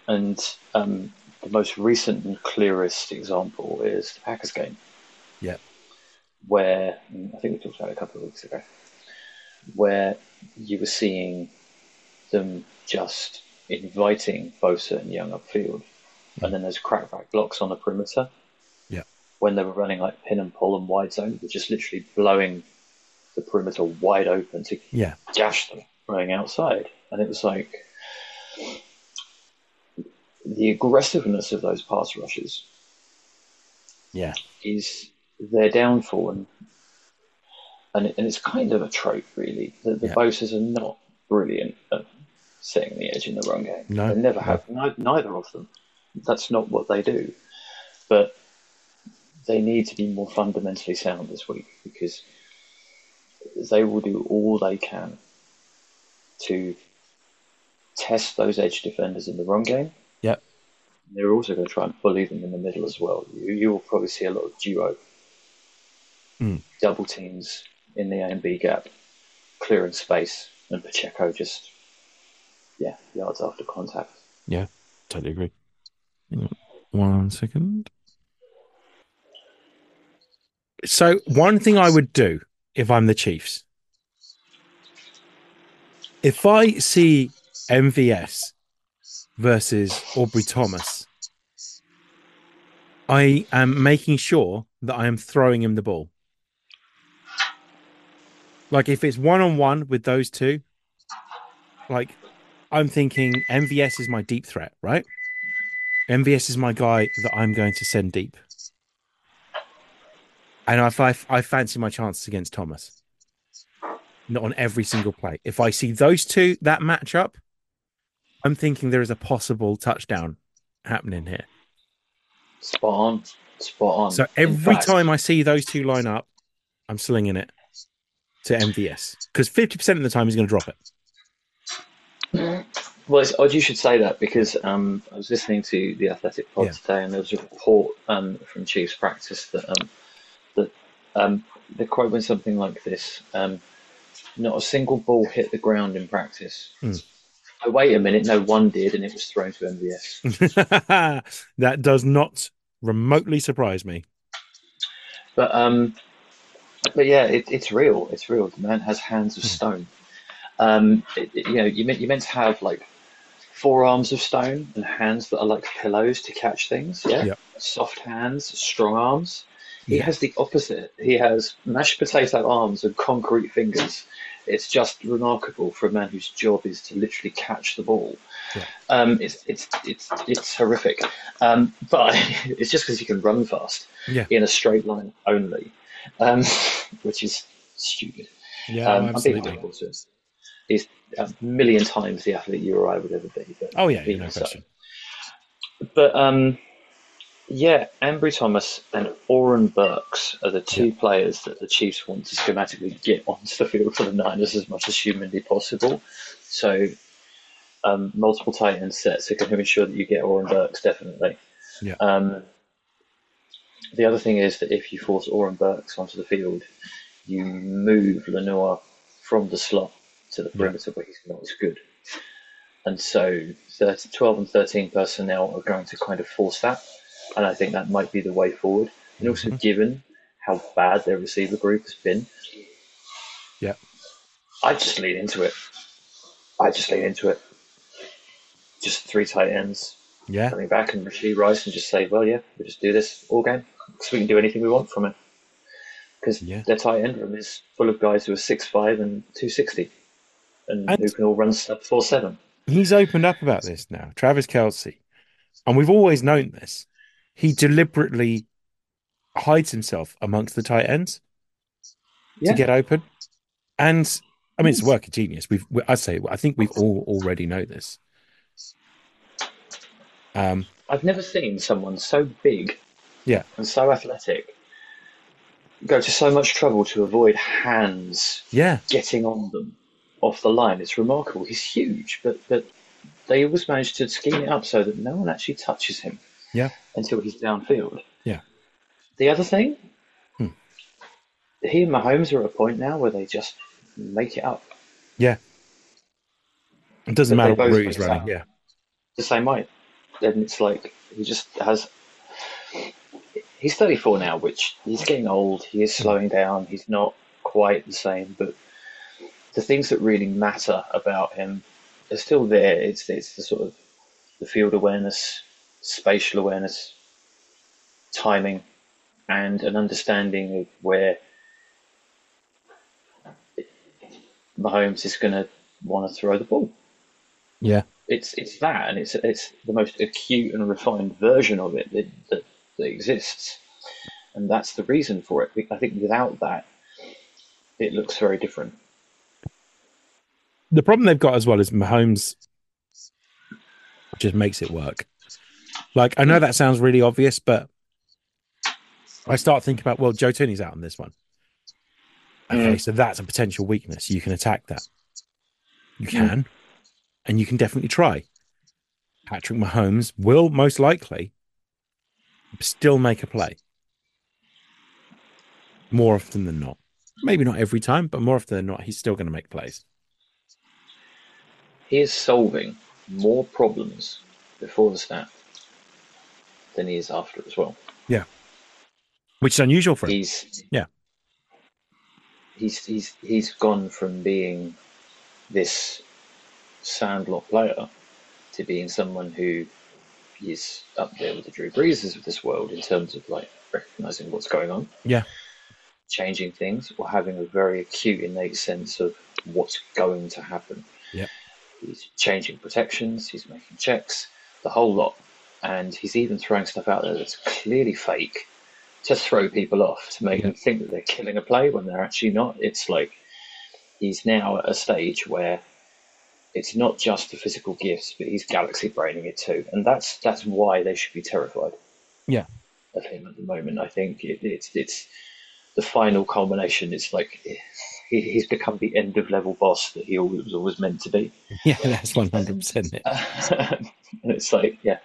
and um, the most recent and clearest example is the Packers game. Yeah. Where I think we talked about it a couple of weeks ago, where you were seeing them just inviting Bosa and Young upfield, and then there's crackback blocks on the perimeter. Yeah. When they were running like pin and pull and wide zone, they're just literally blowing the perimeter wide open to Yeah. gash them running outside. And it was like the aggressiveness of those pass rushes Yeah. is their downfall, and and, it, and it's kind of a trope, really. The, the Yeah. Bosas are not brilliant at setting the edge in the run game. No, they never no. have. Neither of them. That's not what they do. But they need to be more fundamentally sound this week because they will do all they can to test those edge defenders in the run game. Yep. They're also going to try and bully them in the middle as well. You, you will probably see a lot of duo, Mm. double teams in the A and B gap, clearing space, and Pacheco just, yeah, yards after contact. Yeah, totally agree. One second. So, one thing I would do if I'm the Chiefs, if I see MVS versus Ambry Thomas, I am making sure that I am throwing him the ball. Like, if it's one on one with those two, like, I'm thinking MVS is my deep threat, right? MVS is my guy that I'm going to send deep. And if I, I fancy my chances against Thomas. Not on every single play. If I see those two, that matchup, I'm thinking there is a possible touchdown happening here. Spot on, spot on. So every fact- time I see those two line up, I'm slinging it to MVS because 50% of the time he's going to drop it. Well, it's odd you should say that because um, I was listening to the Athletic Pod Yeah. today, and there was a report um, from Chiefs practice that um, that um, the quote went something like this: um, "Not a single ball hit the ground in practice." Hmm. Oh, wait a minute, no one did, and it was thrown to MVS. that does not remotely surprise me. But um, but yeah, it, it's real. It's real. The man has hands Hmm. of stone. Um, it, it- you know, you meant you meant to have like forearms of stone and hands that are like pillows to catch things. Yeah, Yep. soft hands, strong arms. He Yeah. has the opposite. He has mashed potato arms and concrete fingers. It's just remarkable for a man whose job is to literally catch the ball. Yeah. Um, it's it's it's it's horrific, um, but it's just because he can run fast Yeah. in a straight line only, um, which is stupid. Yeah, um, I'm being absolutely. Humble to him. He's a million times the athlete you or I would ever be. But Oh, yeah, no so. question. But um, yeah, Ambry Thomas and Oren Burks are the two players that the Chiefs want to schematically get onto the field for the Niners as much as humanly possible. So um, multiple tight end sets are going to ensure that you get Oren Burks definitely. Yeah. Um, the other thing is that if you force Oren Burks onto the field, you move Lenoir from the slot to the perimeter where he's not as good. And so 30, 12 and 13 personnel are going to kind of force that. And I think that might be the way forward. And also, mm-hmm. given how bad their receiver group has been, Yeah. I just lean into it. I just lean into it. Just three tight ends Yeah. coming back and Rashee Rice and just say, well, yeah, we'll just do this all game because we can do anything we want from it. Because Yeah. their tight end room is full of guys who are 6'5 and 260 and, And- who can all run sub 4 7. He's opened up about this now, Travis Kelce. And we've always known this. He deliberately hides himself amongst the tight ends. Yeah. to get open. And I mean, it's a work of genius. We've, we, I say, I think we've all already know this. Um, I've never seen someone so big Yeah. and so athletic go to so much trouble to avoid hands yeah, getting on them off the line. It's remarkable. He's huge, but but they always manage to scheme it up so that no one actually touches him. Yeah. Until he's downfield. Yeah. The other thing, Hmm. he and Mahomes are at a point now where they just make it up Yeah. it doesn't But matter what route he's running. up. Yeah, the same way. Then it's like he just has. He's 34 now, which he's getting old. He is slowing down. He's not quite the same, but the things that really matter about him are still there. It's it's the sort of the field awareness, spatial awareness, timing, and an understanding of where Mahomes is going to want to throw the ball yeah, it's it's that, and it's it's the most acute and refined version of it that, that, that exists, and that's the reason for it. I think without that, it looks very different. The problem they've got as well is Mahomes just makes it work. Like I know that sounds really obvious, but I start thinking about well, Joe Thuney's out on this one. Okay, mm. so that's a potential weakness. You can attack that. You mm. can, and you can definitely try. Patrick Mahomes will most likely still make a play. More often than not. Maybe not every time, but more often than not, he's still going to make plays. He is solving more problems before the snap than he is after as well. Yeah, which is unusual for him. He's Yeah. He's he's he's gone from being this sandlot player to being someone who is up there with the Drew Breeses of this world in terms of like recognizing what's going on. Yeah. Changing things or having a very acute innate sense of what's going to happen. Yeah. He's changing protections, he's making checks, the whole lot. And he's even throwing stuff out there that's clearly fake to throw people off, to make Yeah. them think that they're killing a play when they're actually not. It's like he's now at a stage where it's not just the physical gifts, but he's galaxy braining it too, and that's that's why they should be terrified. Yeah. of him at the moment. I think it, it's it's the final culmination. It's like eh, he, he's become the end of level boss that he always was always meant to be. Yeah, that's one hundred percent it. and it's like, yeah,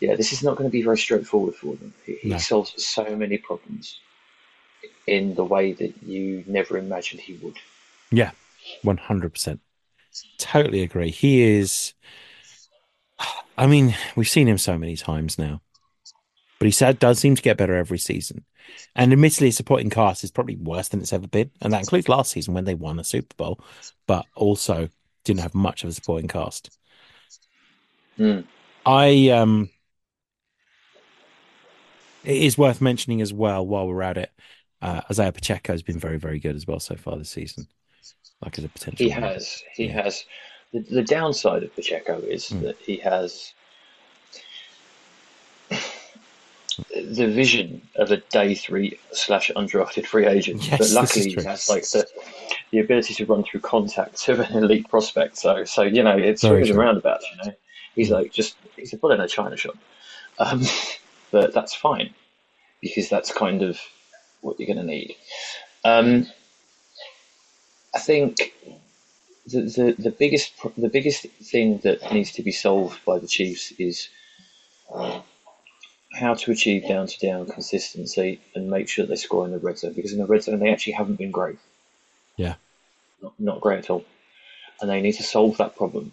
yeah, this is not going to be very straightforward for them. He, he No. solves so many problems in the way that you never imagined he would. Yeah, One hundred percent. Totally agree. He is. I mean, we've seen him so many times now, but he said does seem to get better every season. And admittedly, his supporting cast is probably worse than it's ever been, and that includes last season when they won a Super Bowl, but also didn't have much of a supporting cast. Hmm. I um, it is worth mentioning as well while we're at it. Uh, Isaiah Pacheco has been very, very good as well so far this season. Like as a potential, He has. He Yeah. has. The, the downside of Pacheco is Mm. that he has the vision of a day three slash undrafted free agent, Yes, but luckily he has like the the ability to run through contacts of an elite prospect. So, so you know, it's swings and roundabouts. You know, he's like just he's a bull in a china shop, um, but that's fine because that's kind of what you're going to need. Um, I think the, the the biggest the biggest thing that needs to be solved by the Chiefs is how to achieve down to down consistency and make sure they score in the red zone because in the red zone they actually haven't been great. Yeah. Not, not great at all. And they need to solve that problem.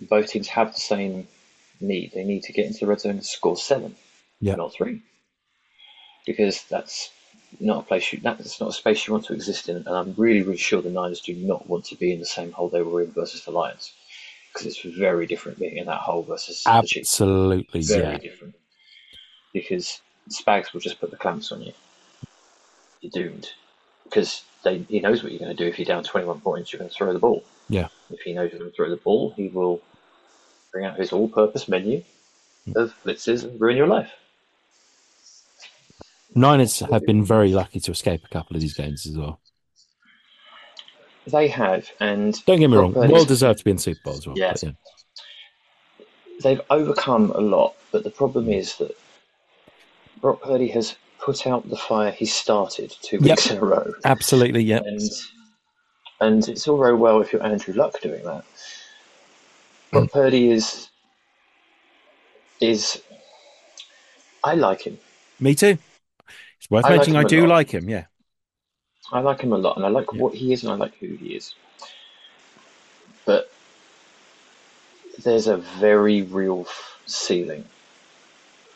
Both teams have the same need. They need to get into the red zone and score seven, Yeah. not three. Because that's not a place you that's not a space you want to exist in. And I'm really, really sure the Niners do not want to be in the same hole they were in versus the Lions. Because it's very different being in that hole versus absolutely, very yeah, different. Because Spags will just put the clamps on you. You're doomed. Because they, he knows what you're going to do. If you're down 21 points, you're going to throw the ball. Yeah. If he knows you're going to throw the ball, he will bring out his all purpose menu of blitzes and ruin your life. Niners have been very lucky to escape a couple of these games as well. they have, and Don't get me wrong, well deserved to be in Super Bowl as well. Yeah. they've overcome a lot, but the problem is that Brock Purdy has put out the fire he started two Yep. weeks in a row, Absolutely, yeah. and and it's all very well if you're Andrew Luck doing that. Brock hmm. Purdy is is I like him. Me too. It's worth noting I mentioning him I do like him, yeah. I like him a lot, and I like Yeah. what he is, and I like who he is. But there's a very real ceiling,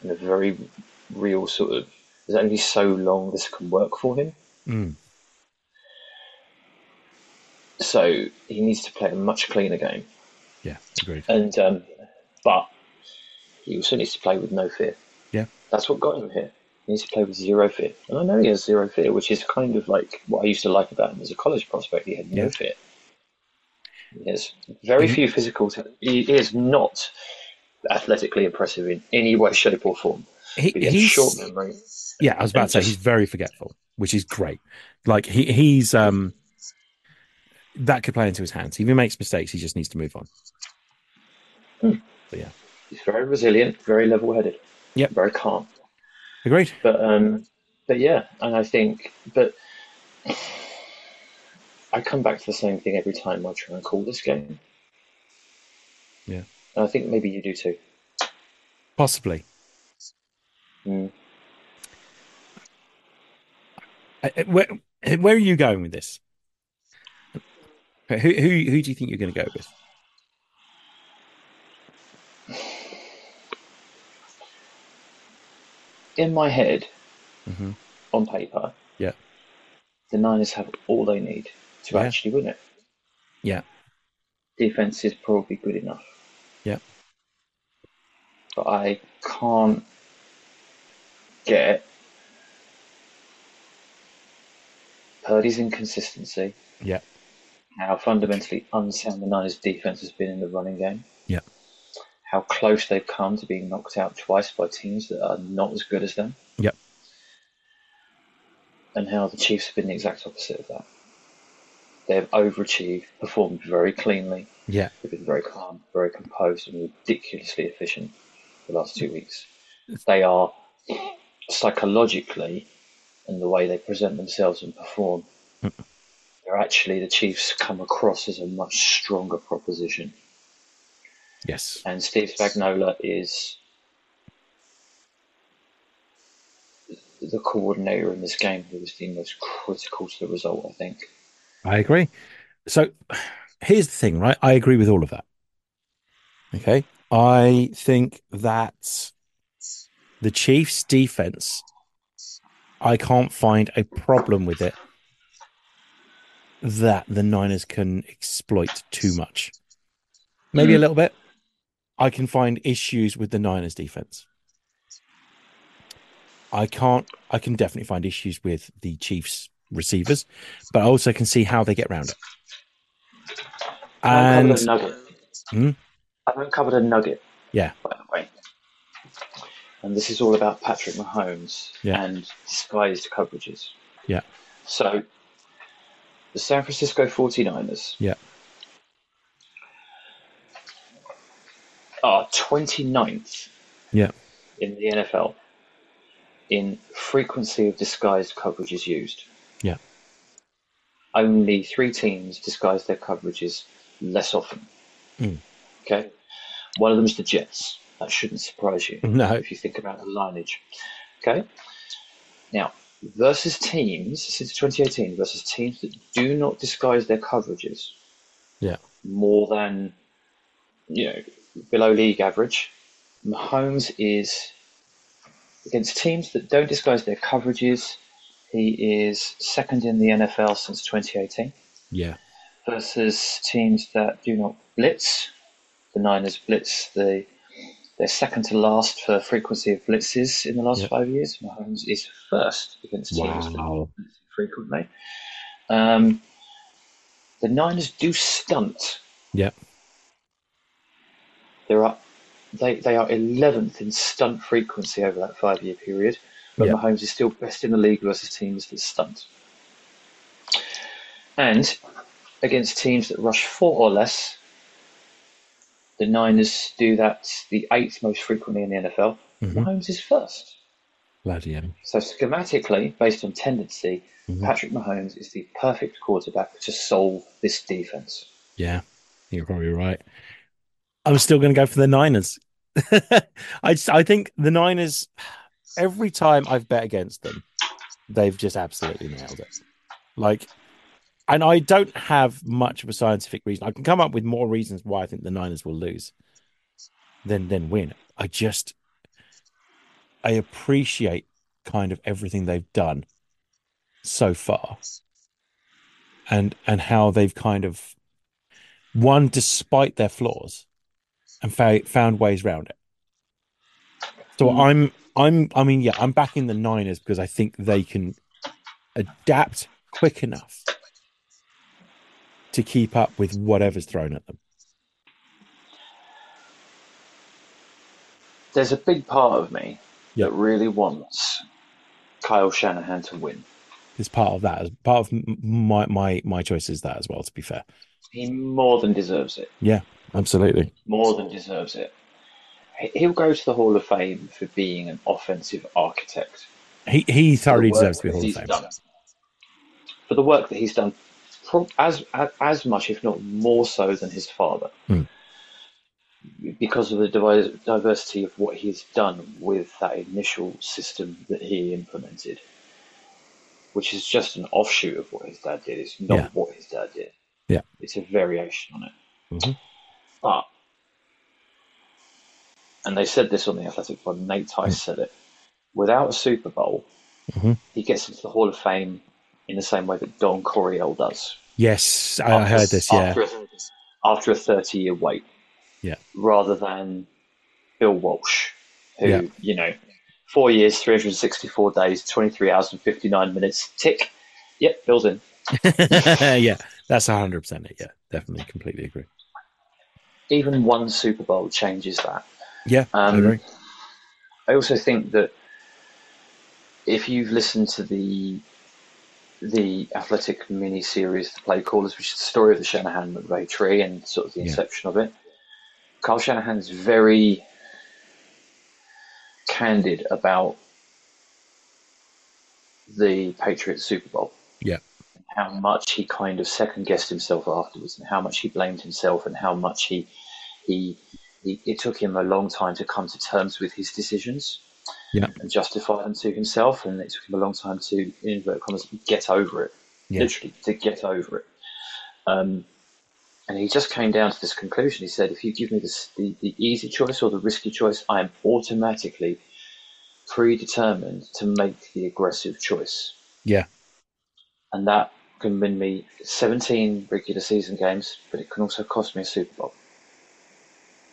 and a very real sort of. There's only so long this can work for him, Mm. so he needs to play a much cleaner game. Yeah, agreed. And um, but he also needs to play with no fear. Yeah. that's what got him here. He needs to play with zero fear, and I know he has zero fear, which is kind of like what I used to like about him as a college prospect. He had no Yeah. fear. He has very Mhm. few physical. T- he is not athletically impressive in any way, shape, or form. He, he's short memory. yeah, I was about to say he's very forgetful, which is great. Like he he's um that could play into his hands. If he makes mistakes, he just needs to move on. Hmm. yeah, he's very resilient, very level-headed. Yep. very calm. Agreed. But um, but yeah, and I think, but I come back to the same thing every time I try and call this game. Yeah. and I think maybe you do too. Possibly. Mm. Uh, uh, Where, where are you going with this? Who, who, who do you think you're going to go with? In my head, Mhm. on paper, Yeah. the Niners have all they need to Yeah. actually win it. Yeah. Defense is probably good enough. Yeah. But I can't get Purdy's inconsistency. Yeah. How fundamentally unsound the Niners defense has been in the running game. Yeah. How close they've come to being knocked out twice by teams that are not as good as them. Yep. And how the Chiefs have been the exact opposite of that. They've overachieved, performed very cleanly, Yeah. They've been very calm, very composed, and ridiculously efficient the last two weeks. They are psychologically, and the way they present themselves and perform, mm. they're actually the Chiefs come across as a much stronger proposition. Yes. And Steve Spagnuolo is the coordinator in this game who is the most critical to the result, I think. I agree. So here's the thing, right? I agree with all of that. Okay. I think that the Chiefs' defense, I can't find a problem with it that the Niners can exploit too much. Maybe a Mm. little bit. I can find issues with the Niners' defense. I can't, I can definitely find issues with the Chiefs' receivers, but I also can see how they get around it. I haven't covered a nugget. Hmm? I haven't covered a nugget. Yeah. By the way. And this is all about Patrick Mahomes Yeah. and disguised coverages. Yeah. So, the San Francisco 49ers Yeah. are 29th Yeah. in the NFL in frequency of disguised coverages used. Yeah. Only three teams disguise their coverages less often. Mm. Okay. One of them is the Jets. That shouldn't surprise you no, if you think about the lineage. Okay. Now, versus teams since 2018 versus teams that do not disguise their coverages. Yeah. More than you know below league average. Mahomes is against teams that don't disguise their coverages. He is second in the NFL since 2018 yeah, versus teams that do not blitz. The Niners blitz the they're second to last for frequency of blitzes in the last Yep. five years. Mahomes is first against teams that wow, frequently. Um, the Niners do stunt. Yep. They're. They they are eleventh in stunt frequency over that five year period, but Yep. Mahomes is still best in the league versus teams that stunt. And against teams that rush four or less. The Niners do that the eighth most frequently in the NFL. Mhm. Mahomes is first. Bloody hell. So schematically, based on tendency, Mhm. Patrick Mahomes is the perfect quarterback to solve this defense. Yeah, you're probably right. I'm still going to go for the Niners. I just, I think the Niners. Every time I've bet against them, they've just absolutely nailed it. Like, and I don't have much of a scientific reason. I can come up with more reasons why I think the Niners will lose than than win. I just I appreciate kind of everything they've done so far, and and how they've kind of won despite their flaws and fa- found ways around it. So Mm. I'm I'm I mean yeah I'm backing the Niners because I think they can adapt quick enough to keep up with whatever's thrown at them. There's a big part of me Yeah. that really wants Kyle Shanahan to win. It's part of that part of my my my choice is that as well. To be fair, He more than deserves it. Yeah, absolutely. More than deserves it. He- He'll go to the Hall of Fame for being an offensive architect. He he thoroughly for the work deserves to be Hall of Fame. done. For the work that he's done, pro- as as- as much, if not more so, than his father, Hmm. because of the diversity of what he's done with that initial system that he implemented, which is just an offshoot of what his dad did. It's not Yeah. what his dad did. Yeah. it's a variation on it. Mhm. But and they said this on the Athletic Pod. Nate Tice Hmm. said it. Without a Super Bowl, Mhm. he gets into the Hall of Fame in the same way that Don Coryell does. Yes, I, I heard this. Yeah, After, a- after a 30 year wait. Yeah. Rather than Bill Walsh, who, Yeah. you know, four years, 364 days, 23 hours and 59 minutes. Tick. Yep, Bill's in. yeah, that's hundred percent it. Yeah, definitely, completely agree. Even one Super Bowl changes that. Yeah, I Um, agree. I also think that if you've listened to the the athletic mini series, The Play Callers, which is the story of the Shanahan McVay tree and sort of the Yeah. inception of it, Kyle Shanahan's very candid about the Patriots Super Bowl. Yeah. How much he kind of second guessed himself afterwards, and how much he blamed himself, and how much he he, he it took him a long time to come to terms with his decisions Yeah. and justify them to himself, and it took him a long time to, in inverted commas, get over it. Yeah. Literally, to get over it. Um, and he just came down to this conclusion. He said, if you give me this, the, the easy choice or the risky choice, I am automatically predetermined to make the aggressive choice. Yeah. And that can win me 17 regular season games, but it can also cost me a Super Bowl.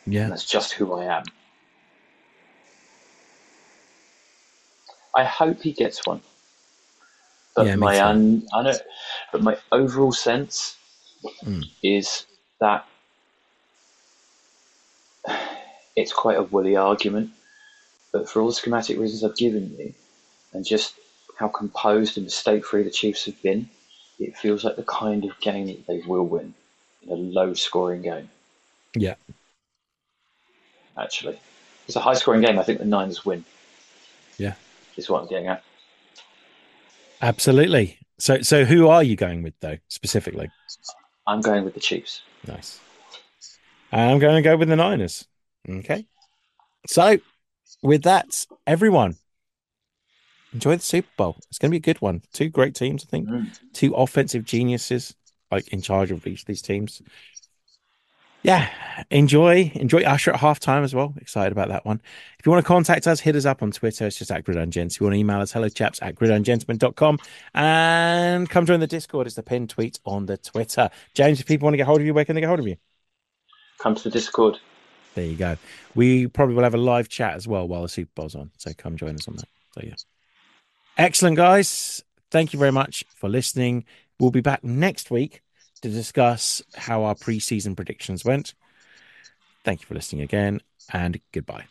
And Yeah, that's just who I am. I hope he gets one. But Yeah, my un, I know, but my overall sense Mm. is that it's quite a woolly argument. But for all the schematic reasons I've given you, and just how composed and mistake-free the Chiefs have been, it feels like the kind of game that they will win in a low-scoring game. Yeah. Actually, it's a high-scoring game. I think the Niners win. Yeah. Is what I'm getting at. absolutely. So, so who are you going with though, specifically? I'm going with the Chiefs. Nice. I'm going to go with the Niners. Okay. So, with that, everyone, enjoy the Super Bowl. It's going to be a good one. Two great teams, I think. Mm. Two offensive geniuses, like in charge of each of these teams. Yeah, enjoy enjoy Usher at halftime as well. Excited about that one. If you want to contact us, hit us up on Twitter. It's just at Gridiron Gents. If you want to email us, hello chaps at gridirongentlemen.com and come join the Discord. It's the pinned tweet on the Twitter. James, if people want to get hold of you, where can they get hold of you? Come to the Discord. There you go. We probably will have a live chat as well while the Super Bowl's on. So come join us on that. So yeah. Excellent, guys. Thank you very much for listening. We'll be back next week to discuss how our preseason predictions went. Thank you for listening again, and goodbye.